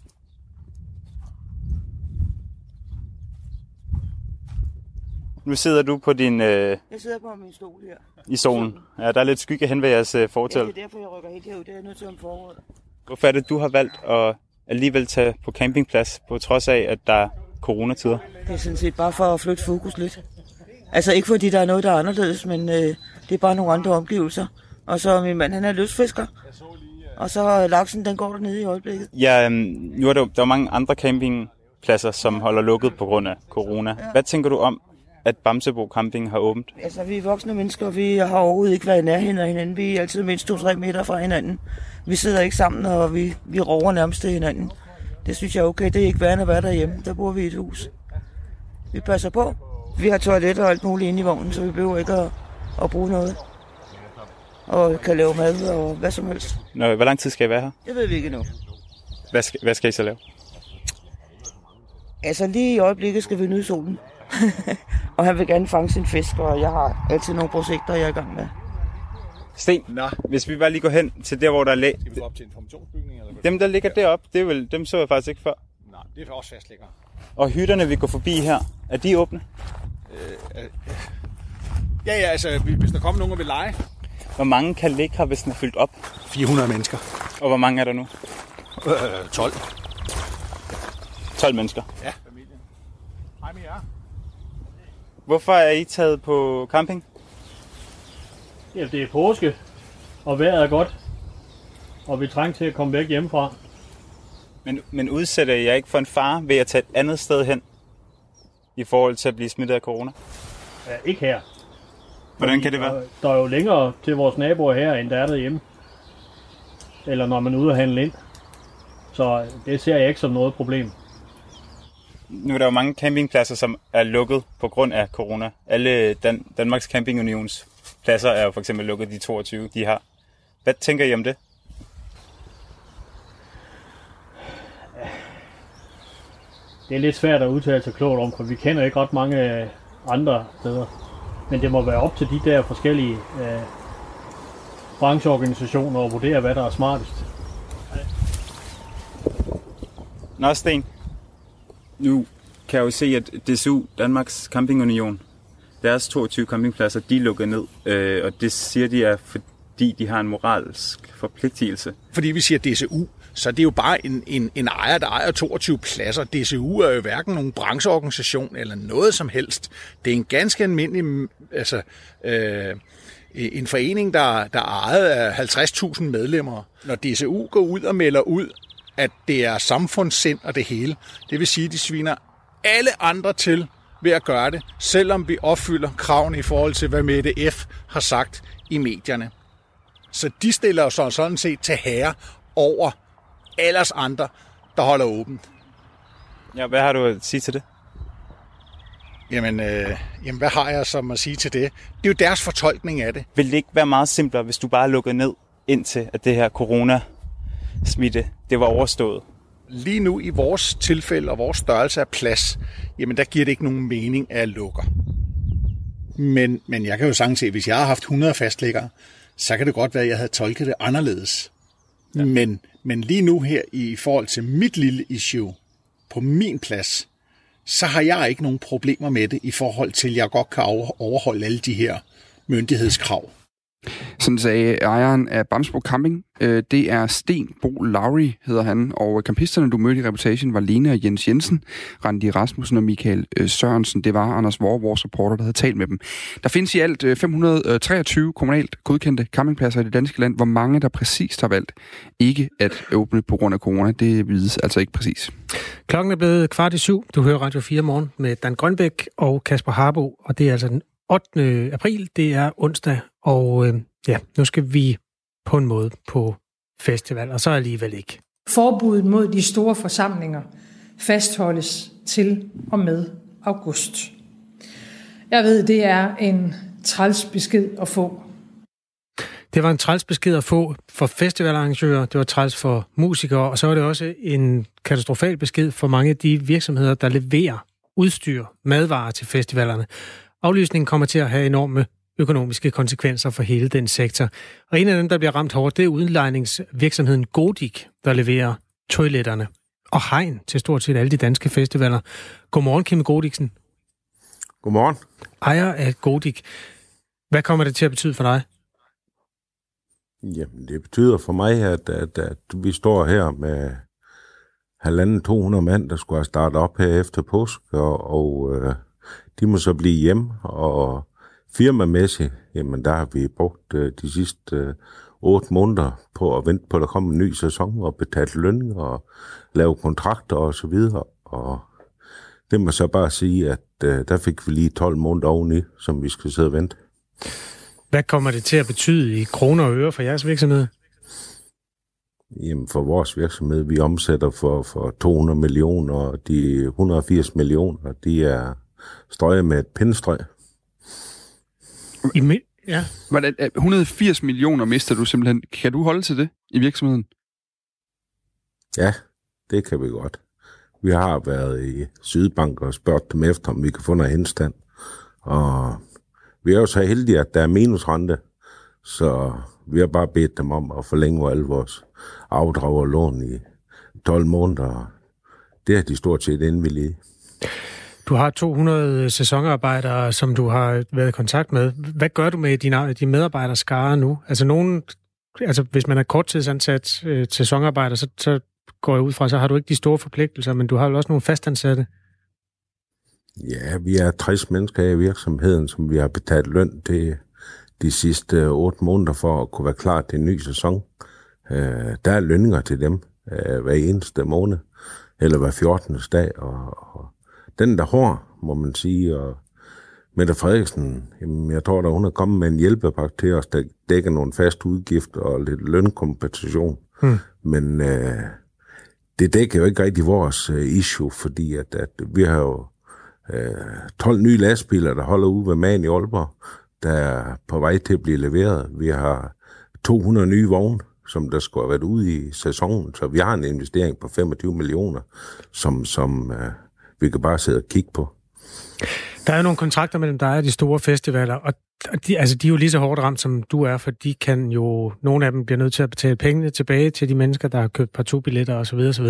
S7: Nu sidder du på din, øh,
S11: Jeg sidder på min stol her.
S7: i solen. Ja, der er lidt skygge hen ved jeres øh,
S11: Ja,
S7: fortæl.
S11: det er derfor, jeg rykker helt herud. Det er nødt til om foråret.
S7: Hvorfor er det, du har valgt at alligevel tage på campingplads, på trods af, at der er coronatider?
S11: Det er sådan set bare for at flytte fokus lidt. Altså ikke fordi der er noget, der er anderledes, men øh, det er bare nogle andre omgivelser. Og så min mand, han er lystfisker. Og så øh, laksen, den går dernede i øjeblikket.
S7: Ja, øhm, nu er der, jo- der er mange andre campingpladser, som holder lukket på grund af corona. Hvad tænker du om, at Bamsebo Camping har åbent?
S11: Altså vi er voksne mennesker, og vi har overhovedet ikke været i nærheden af hinanden. Vi er altid mindst 2-3 meter fra hinanden. Vi sidder ikke sammen, og vi, vi rover nærmest til hinanden. Det synes jeg er okay. Det er ikke værd at være derhjemme. Der bor vi i et hus. Vi passer på. Vi har toilet og alt muligt inde i vognen, så vi behøver ikke at, at bruge noget. Og kan lave mad og hvad som helst.
S7: Nå, hvor lang tid skal I være her?
S11: Det ved vi ikke nu.
S7: Hvad skal, hvad skal I så lave?
S11: Altså lige i øjeblikket skal vi nyde solen. og han vil gerne fange sin fisk, og jeg har altid nogle projekter, jeg er i gang med.
S7: Sten,
S8: Nå,
S7: hvis vi bare lige går hen til der, hvor der er læ...
S8: skal vi gå op til informationsbygningen? Eller?
S7: Dem, der ligger deroppe, det er vel, dem så jeg faktisk ikke før.
S8: Nej, det er også fastlægger.
S7: Og hytterne, vi går forbi her, er de åbne?
S8: Ja, ja, altså hvis der kommer nogen og vil lege.
S7: Hvor mange kan ligge her, hvis den er fyldt op?
S8: 400 mennesker.
S7: Og hvor mange er der nu?
S8: Øh, 12.
S7: 12 mennesker.
S8: Ja. Familien. Hej med jer.
S7: Hvorfor er I taget på camping?
S12: Ja, det er påske, og vejret er godt, og vi trænger til at komme væk hjemmefra.
S7: Men, men udsætter I jer ikke for en fare ved at tage et andet sted hen? I forhold til at blive smittet af corona?
S12: Ja, ikke her.
S7: Hvordan kan det være?
S12: Der, er jo længere til vores naboer her, end der er derhjemme. Eller når man er ude og handle ind. Så det ser jeg ikke som noget problem.
S7: Nu er der jo mange campingpladser, som er lukket på grund af corona. Alle Dan- Danmarks Camping Unions pladser er jo for eksempel lukket, de 22, de har. Hvad tænker I om det?
S12: Det er lidt svært at udtale sig klogt om, for vi kender ikke ret mange øh, andre steder. Men det må være op til de der forskellige øh, brancheorganisationer at vurdere, hvad der er smartest.
S7: Nå, Sten. Nu kan jeg jo se, at DSU, Danmarks Camping Union, deres 22 campingpladser, de er lukket ned. Øh, og det siger de er, fordi de har en moralsk forpligtelse.
S8: Fordi vi siger DCU, så det er jo bare en, en, en ejer, der ejer 22 pladser. DCU er jo hverken nogen brancheorganisation eller noget som helst. Det er en ganske almindelig, altså, øh, en forening, der, der er ejet af 50.000 medlemmer. Når DCU går ud og melder ud, at det er samfundssind og det hele, det vil sige, at de sviner alle andre til ved at gøre det, selvom vi opfylder kravene i forhold til, hvad Mette F. har sagt i medierne. Så de stiller jo så sådan set til herre over allers andre, der holder åbent.
S7: Ja, hvad har du at sige til det?
S8: Jamen, øh, jamen, hvad har jeg som at sige til det? Det er jo deres fortolkning af det.
S7: Vil det ikke være meget simplere, hvis du bare lukkede ned, indtil at det her corona-smitte, det var overstået?
S8: lige nu i vores tilfælde og vores størrelse af plads, jamen der giver det ikke nogen mening, at jeg lukker. Men, men jeg kan jo sagtens se, at hvis jeg har haft 100 fastlæggere, så kan det godt være, at jeg havde tolket det anderledes. Ja. Men, men lige nu her, i forhold til mit lille issue, på min plads, så har jeg ikke nogen problemer med det, i forhold til, at jeg godt kan overholde alle de her myndighedskrav.
S2: Sådan sagde ejeren af Bamsbo Camping. Øh, det er Sten Bo Lauri, hedder han. Og kampisterne, du mødte i reportagen, var Lene og Jens Jensen, Randi Rasmussen og Michael øh, Sørensen. Det var Anders Vore, vores reporter, der havde talt med dem. Der findes i alt øh, 523 kommunalt godkendte campingpladser i det danske land. Hvor mange der præcist har valgt ikke at åbne på grund af corona, det vides altså ikke præcis.
S1: Klokken er blevet kvart i syv. Du hører Radio 4 morgen med Dan Grønbæk og Kasper Harbo, og det er altså den 8. april, det er onsdag, og øh, ja, nu skal vi på en måde på festival, og så alligevel ikke.
S13: Forbuddet mod de store forsamlinger fastholdes til og med august. Jeg ved, det er en træls besked at få.
S1: Det var en træls besked at få for festivalarrangører, det var træls for musikere, og så var det også en katastrofal besked for mange af de virksomheder, der leverer udstyr, madvarer til festivalerne. Aflysningen kommer til at have enorme økonomiske konsekvenser for hele den sektor. Og en af dem, der bliver ramt hårdt, det er udlejningsvirksomheden Godik, der leverer toiletterne og hegn til stort set alle de danske festivaler. Godmorgen, Kim Godiksen.
S14: Godmorgen.
S1: Ejer af Godik. Hvad kommer det til at betyde for dig?
S14: Jamen, det betyder for mig, at, at, at vi står her med halvanden 200 mand, der skulle have startet op her efter påsk, og, og øh, de må så blive hjem, og firmamæssigt, jamen der har vi brugt øh, de sidste øh, otte måneder på at vente på, at der kommer en ny sæson, og betale løn, og lave kontrakter og så videre, og det må så bare sige, at øh, der fik vi lige 12 måneder oveni, som vi skal sidde og vente.
S1: Hvad kommer det til at betyde i kroner og øre for jeres virksomhed?
S14: Jamen for vores virksomhed, vi omsætter for, for 200 millioner, og de 180 millioner, de er strøget med et pindstrøg.
S1: I mi- ja.
S2: Hvordan, 180 millioner mister du simpelthen. Kan du holde til det i virksomheden?
S14: Ja, det kan vi godt. Vi har været i Sydbank og spurgt dem efter, om vi kan få noget henstand. Og vi er jo så heldige, at der er minusrente, så vi har bare bedt dem om at forlænge alle vores afdrag og lån i 12 måneder. Det er de stort set indvillige.
S1: Du har 200 sæsonarbejdere, som du har været i kontakt med. Hvad gør du med dine, dine medarbejdere skare nu? Altså nogen, altså hvis man er korttidsansat øh, sæsonarbejder, så, så går jeg ud fra, så har du ikke de store forpligtelser, men du har jo også nogle fastansatte.
S14: Ja, vi er 60 mennesker i virksomheden, som vi har betalt løn til de sidste øh, 8 måneder for at kunne være klar til en ny sæson. Øh, der er lønninger til dem øh, hver eneste måned, eller hver 14. dag, og, og den der hård, må man sige, og Mette Frederiksen, jamen, jeg tror, at hun er kommet med en hjælpepakke til os, der dækker nogle faste udgifter og lidt lønkompensation. Hmm. Men øh, det dækker jo ikke rigtig vores øh, issue, fordi at, at vi har jo øh, 12 nye lastbiler, der holder ude ved Man i Aalborg, der er på vej til at blive leveret. Vi har 200 nye vogne, som der skulle have været ude i sæsonen, så vi har en investering på 25 millioner, som, som øh, vi kan bare sidde og kigge på.
S1: Der er jo nogle kontrakter mellem dig og de store festivaler, og de, altså, de er jo lige så hårdt ramt, som du er, for de kan jo, nogle af dem bliver nødt til at betale pengene tilbage til de mennesker, der har købt partout-billetter osv. osv.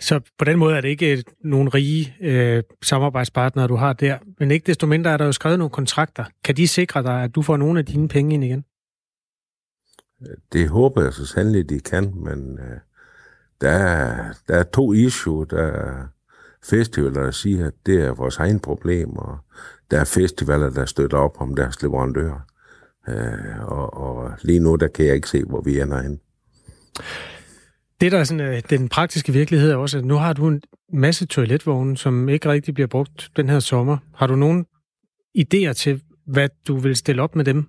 S1: Så på den måde er det ikke nogen rige øh, samarbejdspartnere, du har der. Men ikke desto mindre er der jo skrevet nogle kontrakter. Kan de sikre dig, at du får nogle af dine penge ind igen?
S14: Det håber jeg så sandelig, de kan, men øh, der, er, der er to issue, der festivaler, der siger, at det er vores egen problem, og der er festivaler, der støtter op om deres leverandører. Øh, og, og lige nu, der kan jeg ikke se, hvor vi ender hen.
S1: Det, der er sådan, øh, den praktiske virkelighed er også, at nu har du en masse toiletvogne, som ikke rigtig bliver brugt den her sommer. Har du nogen idéer til, hvad du vil stille op med dem?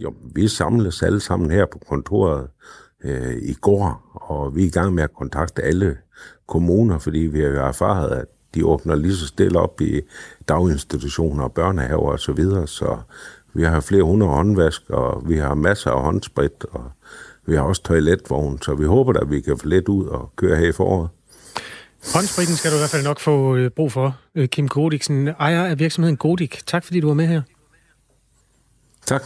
S14: Jo, vi samles alle sammen her på kontoret øh, i går, og vi er i gang med at kontakte alle kommuner, fordi vi har erfaret, at de åbner lige så stille op i daginstitutioner og børnehaver osv., så, så vi har flere hundrede håndvask, og vi har masser af håndsprit, og Vi har også toiletvogn, så vi håber at vi kan få let ud og køre her i foråret.
S1: Håndspritten skal du i hvert fald nok få øh, brug for. Øh, Kim Godiksen, ejer af virksomheden Godik. Tak fordi du var med her.
S14: Tak.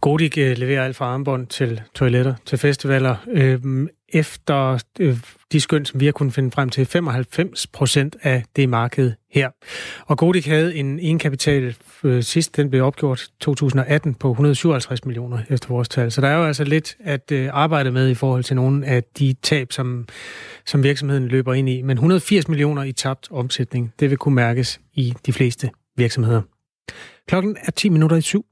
S1: Godik øh, leverer alt fra armbånd til toiletter, til festivaler. Øhm, efter øh, de skøn, som vi har kunnet finde frem til, 95 procent af det marked her. Og Godik havde en egenkapital øh, sidst, den blev opgjort 2018 på 157 millioner efter vores tal. Så der er jo altså lidt at arbejde med i forhold til nogle af de tab, som, som virksomheden løber ind i. Men 180 millioner i tabt omsætning, det vil kunne mærkes i de fleste virksomheder. Klokken er 10 minutter i syv.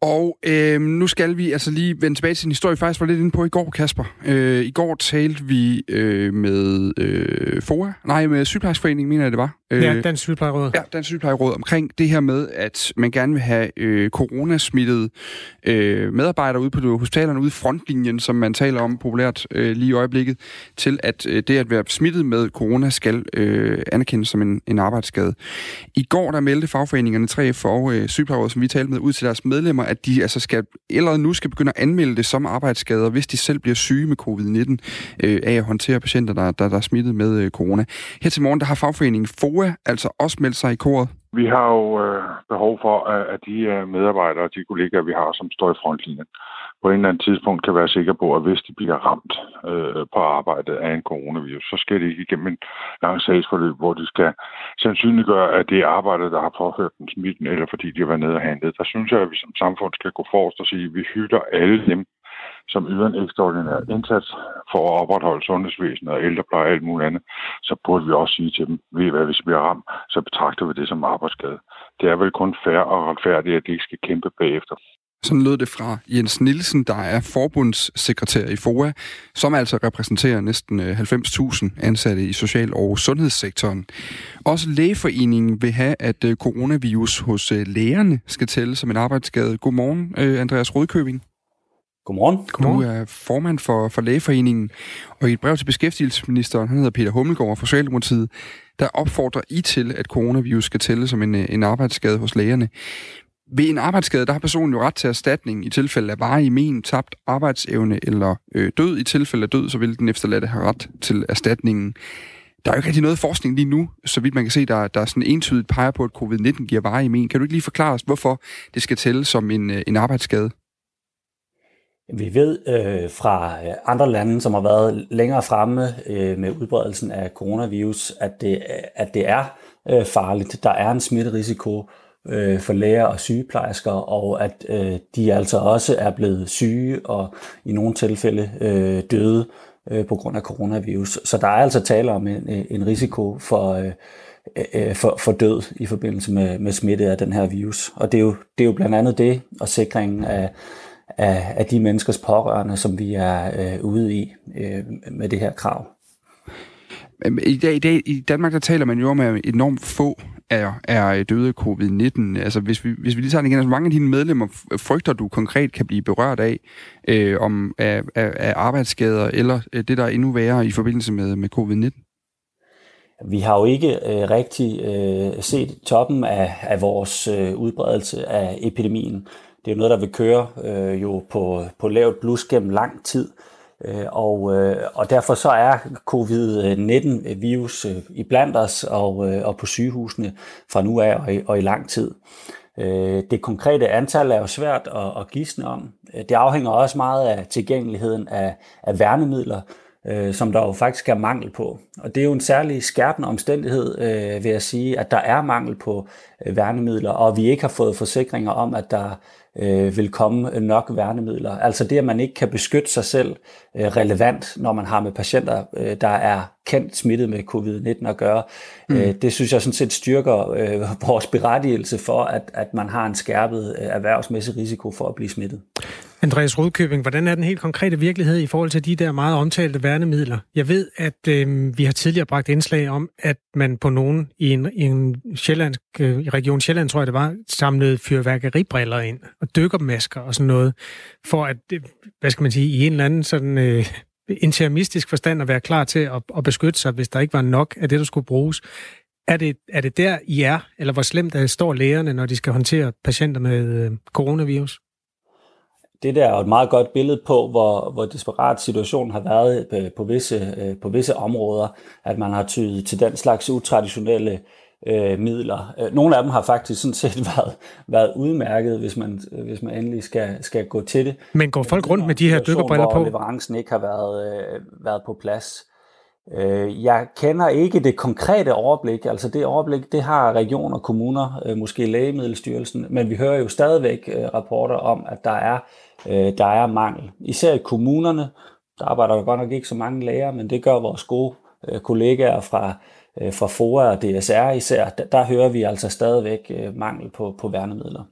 S2: Og øh, nu skal vi altså lige vende tilbage til en historie, vi faktisk var lidt inde på i går, Kasper. Øh, I går talte vi øh, med øh, FOA, nej, med Sygeplejersforeningen, mener jeg det var.
S1: Øh, ja, Dansk Sygeplejeråd.
S2: Ja, Dansk Sygeplejeråd omkring det her med, at man gerne vil have øh, coronasmittede øh, medarbejdere ude på hospitalerne, ude i frontlinjen, som man taler om populært øh, lige i øjeblikket, til at øh, det at være smittet med corona skal øh, anerkendes som en, en arbejdsskade. I går der meldte fagforeningerne 3F og øh, Sygeplejerådet, som vi talte med, ud til deres medlemmer, at de altså skal, allerede nu skal begynde at anmelde det som arbejdsskader, hvis de selv bliver syge med covid-19 øh, af at håndtere patienter, der, der, der er smittet med øh, corona. Her til morgen, der har fagforeningen FOA altså også meldt sig i koret.
S15: Vi har jo øh, behov for, at de øh, medarbejdere og de kollegaer, vi har, som står i frontlinjen, på et eller andet tidspunkt kan være sikre på, at hvis de bliver ramt øh, på arbejdet af en coronavirus, så skal det ikke igennem en lang sagsforløb, hvor de skal sandsynliggøre, at det er arbejdet, der har påført dem smitten, eller fordi de har været nede og handlet. Der synes jeg, at vi som samfund skal gå forrest og sige, at vi hylder alle dem, som yder en ekstraordinær indsats for at opretholde sundhedsvæsenet og ældrepleje og alt muligt andet, så burde vi også sige til dem, ved I hvad, hvis vi bliver ramt, så betragter vi det som arbejdsskade. Det er vel kun fair og retfærdigt, at de ikke skal kæmpe bagefter.
S2: Sådan lød det fra Jens Nielsen, der er forbundssekretær i FOA, som altså repræsenterer næsten 90.000 ansatte i social- og sundhedssektoren. Også lægeforeningen vil have, at coronavirus hos lægerne skal tælle som en arbejdsskade. Godmorgen, Andreas Rødkøbing.
S16: Godmorgen.
S2: Godmorgen. Du er formand for, for Lægeforeningen, og i et brev til beskæftigelsesministeren, han hedder Peter Hummelgaard fra Socialdemokratiet, der opfordrer I til, at coronavirus skal tælle som en, en arbejdsskade hos lægerne. Ved en arbejdsskade, der har personen jo ret til erstatning i tilfælde af varig men, tabt arbejdsevne eller øh, død. I tilfælde af død, så vil den efterladte have ret til erstatningen. Der er jo ikke rigtig noget forskning lige nu, så vidt man kan se, der, der er sådan entydigt peger på, at covid-19 giver varig men. Kan du ikke lige forklare os, hvorfor det skal tælle som en, øh, en arbejdsskade?
S16: Vi ved øh, fra øh, andre lande, som har været længere fremme øh, med udbredelsen af coronavirus, at det, at det er øh, farligt. Der er en smitterisiko øh, for læger og sygeplejersker, og at øh, de altså også er blevet syge og i nogle tilfælde øh, døde øh, på grund af coronavirus. Så der er altså tale om en, øh, en risiko for, øh, øh, for, for død i forbindelse med, med smitte af den her virus. Og det er jo, det er jo blandt andet det, og sikringen af af, af de menneskers pårørende, som vi er øh, ude i øh, med det her krav.
S2: I, dag, i, dag, I Danmark der taler man jo om, enormt få er, er døde af covid-19. Altså, hvis vi, hvis vi lige tager den igen, altså, mange af dine medlemmer frygter du konkret kan blive berørt af, øh, om af, af, af arbejdsskader, eller øh, det, der er endnu værre i forbindelse med, med covid-19?
S16: Vi har jo ikke øh, rigtig øh, set toppen af, af vores øh, udbredelse af epidemien. Det er jo noget, der vil køre øh, jo på, på lavt blus gennem lang tid. Øh, og, øh, og derfor så er covid-19-virus øh, i blandt os og, øh, og på sygehusene fra nu af og i, og i lang tid. Det konkrete antal er jo svært at, at gisne om. Det afhænger også meget af tilgængeligheden af, af værnemidler, øh, som der jo faktisk er mangel på. Og det er jo en særlig skærpende omstændighed, øh, vil jeg sige, at der er mangel på øh, værnemidler, og vi ikke har fået forsikringer om, at der øh, vil komme nok værnemidler. Altså det, at man ikke kan beskytte sig selv øh, relevant, når man har med patienter, øh, der er kendt smittet med covid-19 at gøre, mm. øh, det synes jeg sådan set styrker øh, vores berettigelse for, at, at man har en skærpet øh, erhvervsmæssig risiko for at blive smittet.
S1: Andreas Rudkøbing, hvordan er den helt konkrete virkelighed i forhold til de der meget omtalte værnemidler? Jeg ved, at øh, vi har tidligere bragt indslag om, at man på nogen i en, i en sjællandsk, øh, i region Sjælland, tror jeg det var, samlede fyrværkeribriller ind og dykkermasker og sådan noget, for at, øh, hvad skal man sige, i en eller anden sådan øh, intermistisk forstand at være klar til at, at beskytte sig, hvis der ikke var nok af det, der skulle bruges. Er det, er det der, I er, eller hvor slemt er, står lægerne, når de skal håndtere patienter med øh, coronavirus?
S16: Det der er jo et meget godt billede på, hvor, hvor desperat situationen har været på, på, visse, øh, på visse områder, at man har tydet til den slags utraditionelle øh, midler. Øh, nogle af dem har faktisk sådan set været, været udmærket, hvis man, hvis man endelig skal, skal gå til det.
S1: Men går folk rundt med de her dykkerbriller på?
S16: Hvor leverancen ikke har været, øh, været på plads. Øh, jeg kender ikke det konkrete overblik, altså det overblik, det har regioner og kommuner, øh, måske Lægemiddelstyrelsen, men vi hører jo stadigvæk øh, rapporter om, at der er, Øh, der er mangel. Især i kommunerne, der arbejder der godt nok ikke så mange læger, men det gør vores gode øh, kollegaer fra, øh, fra FOA og DSR især, der, der hører vi altså stadigvæk mangel på, på værnemidler.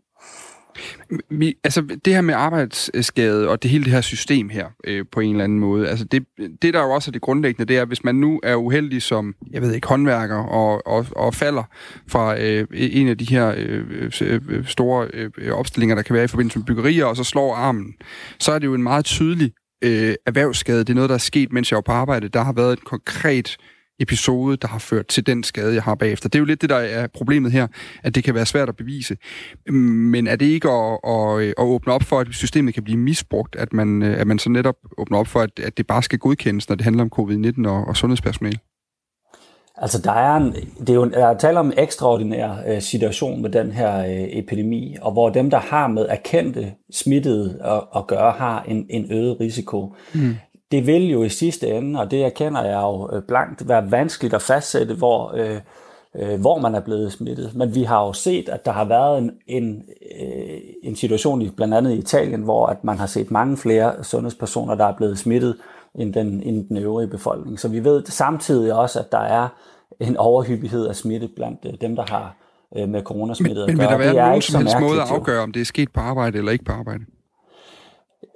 S2: Vi, altså det her med arbejdsskade og det hele det her system her øh, på en eller anden måde, altså det, det der jo også er det grundlæggende, det er, hvis man nu er uheldig som, jeg ved ikke, håndværker og, og, og falder fra øh, en af de her øh, øh store øh, opstillinger, der kan være i forbindelse med byggerier, og så slår armen, så er det jo en meget tydelig øh, erhvervsskade. Det er noget, der er sket, mens jeg var på arbejde. Der har været et konkret episode, der har ført til den skade, jeg har bagefter. Det er jo lidt det, der er problemet her, at det kan være svært at bevise. Men er det ikke at, at, at åbne op for, at systemet kan blive misbrugt, at man, at man så netop åbner op for, at, at det bare skal godkendes, når det handler om covid-19 og, og sundhedspersonale?
S16: Altså, der er, en, det er jo der er tale om en ekstraordinær øh, situation med den her øh, epidemi, og hvor dem, der har med erkendte smittede at, at gøre, har en, en øget risiko. Mm det vil jo i sidste ende, og det erkender jeg jo øh, blankt, være vanskeligt at fastsætte, hvor, øh, øh, hvor man er blevet smittet. Men vi har jo set, at der har været en, en, øh, en situation i blandt andet i Italien, hvor at man har set mange flere sundhedspersoner, der er blevet smittet end den, end den øvrige befolkning. Så vi ved samtidig også, at der er en overhyppighed af smitte blandt øh, dem, der har øh, med coronasmittet
S2: men, at gøre. Men vil der være nogen som helst måde at afgøre, om det er sket på arbejde eller ikke på arbejde?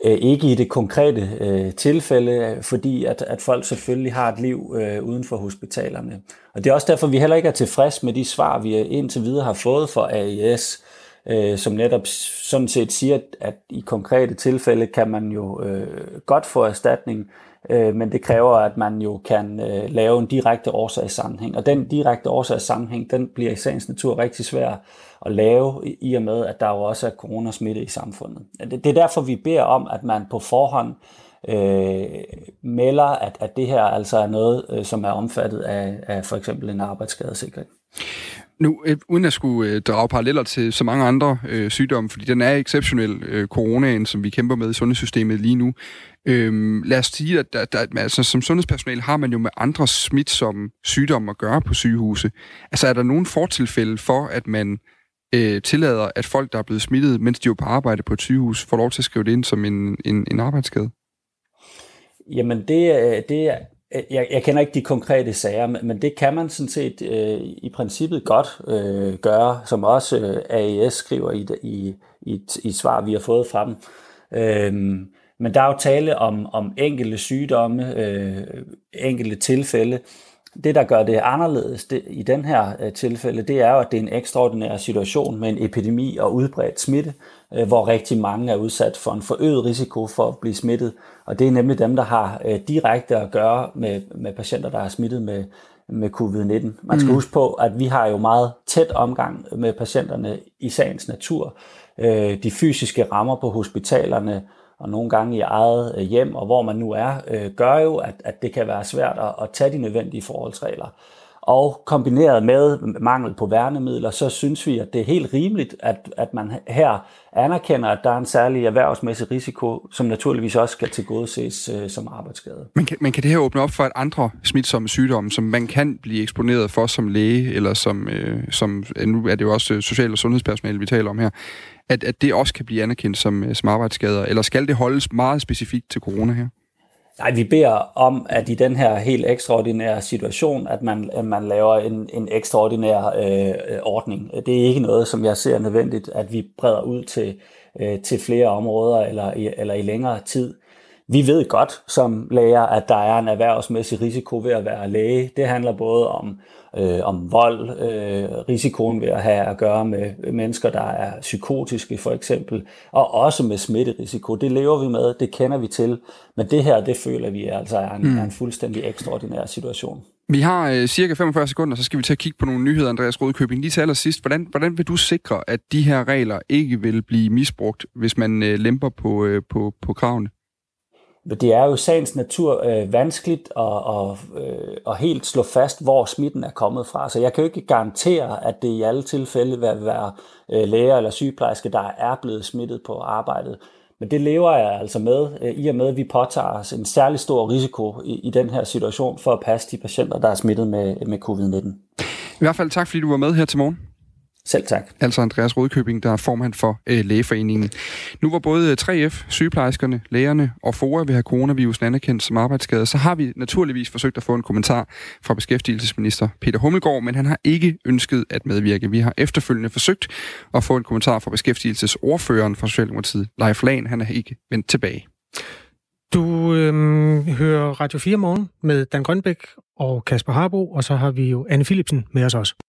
S16: Øh, ikke i det konkrete øh, tilfælde, fordi at, at folk selvfølgelig har et liv øh, uden for hospitalerne. Og det er også derfor, vi heller ikke er tilfreds med de svar, vi indtil videre har fået fra AIS, øh, som netop sådan set siger, at, at i konkrete tilfælde kan man jo øh, godt få erstatning, øh, men det kræver, at man jo kan øh, lave en direkte årsagssammenhæng. Og den direkte årsagssammenhæng, den bliver i sagens natur rigtig svær at lave, i og med, at der jo også er coronasmitte i samfundet. Det, er derfor, vi beder om, at man på forhånd øh, melder, at, at det her altså er noget, øh, som er omfattet af, af for eksempel en arbejdsskadesikring.
S2: Nu, øh, uden at skulle øh, drage paralleller til så mange andre øh, sygdomme, fordi den er exceptionel, øh, coronaen, som vi kæmper med i sundhedssystemet lige nu. Øh, lad os sige, at der, der, altså, som sundhedspersonale har man jo med andre smitsomme sygdomme at gøre på sygehuse. Altså er der nogen fortilfælde for, at man øh, tillader, at folk, der er blevet smittet, mens de er på arbejde på et sygehus, får lov til at skrive det ind som en, en, en arbejdsskade?
S16: Jamen, det, øh, det er, øh, jeg, jeg kender ikke de konkrete sager, men det kan man sådan set øh, i princippet godt øh, gøre, som også øh, AES skriver i, i, i, i et svar, vi har fået fra dem. Øh, men der er jo tale om, om enkelte sygdomme, øh, enkelte tilfælde, det, der gør det anderledes det, i den her øh, tilfælde, det er jo, at det er en ekstraordinær situation med en epidemi og udbredt smitte, øh, hvor rigtig mange er udsat for en forøget risiko for at blive smittet. Og det er nemlig dem, der har øh, direkte at gøre med, med patienter, der er smittet med, med covid-19. Man skal mm. huske på, at vi har jo meget tæt omgang med patienterne i sagens natur. Øh, de fysiske rammer på hospitalerne, og nogle gange i eget øh, hjem, og hvor man nu er, øh, gør jo, at, at det kan være svært at, at tage de nødvendige forholdsregler. Og kombineret med mangel på værnemidler, så synes vi, at det er helt rimeligt, at, at man her anerkender, at der er en særlig erhvervsmæssig risiko, som naturligvis også skal tilgodeses øh, som arbejdsskade.
S2: Men kan, men kan det her åbne op for, at andre smitsomme sygdomme, som man kan blive eksponeret for som læge, eller som, øh, som øh, nu er det jo også social- og sundhedspersonale, vi taler om her, at, at det også kan blive anerkendt som, øh, som arbejdsskader? Eller skal det holdes meget specifikt til corona her?
S16: Nej, vi beder om, at i den her helt ekstraordinære situation, at man, at man laver en, en ekstraordinær øh, ordning. Det er ikke noget, som jeg ser nødvendigt, at vi breder ud til, øh, til flere områder eller i, eller i længere tid. Vi ved godt som læger, at der er en erhvervsmæssig risiko ved at være læge. Det handler både om, øh, om vold, øh, risikoen ved at have at gøre med mennesker, der er psykotiske for eksempel, og også med smitterisiko. Det lever vi med, det kender vi til, men det her, det føler vi altså er en, mm. er en fuldstændig ekstraordinær situation.
S2: Vi har øh, cirka 45 sekunder, så skal vi til at kigge på nogle nyheder, Andreas Rødkøbing. Lige til allersidst, hvordan, hvordan vil du sikre, at de her regler ikke vil blive misbrugt, hvis man øh, lemper på, øh, på, på kravene?
S16: Det er jo sagens natur øh, vanskeligt at, og, øh, at helt slå fast, hvor smitten er kommet fra. Så jeg kan jo ikke garantere, at det i alle tilfælde vil være øh, læger eller sygeplejerske, der er blevet smittet på arbejdet. Men det lever jeg altså med, øh, i og med, at vi påtager os en særlig stor risiko i, i den her situation for at passe de patienter, der er smittet med, med covid-19.
S2: I hvert fald tak, fordi du var med her til morgen.
S16: Selv tak.
S2: Altså Andreas Rødkøbing, der er formand for øh, Lægeforeningen. Nu var både 3F, sygeplejerskerne, lægerne og FOA ved have coronavirusen anerkendt som arbejdsskade, så har vi naturligvis forsøgt at få en kommentar fra beskæftigelsesminister Peter Hummelgaard, men han har ikke ønsket at medvirke. Vi har efterfølgende forsøgt at få en kommentar fra beskæftigelsesordføreren fra Socialdemokratiet, Leif Lahn. Han er ikke vendt tilbage.
S1: Du øhm, hører Radio 4 morgen med Dan Grønbæk og Kasper Harbo, og så har vi jo Anne Philipsen med os også.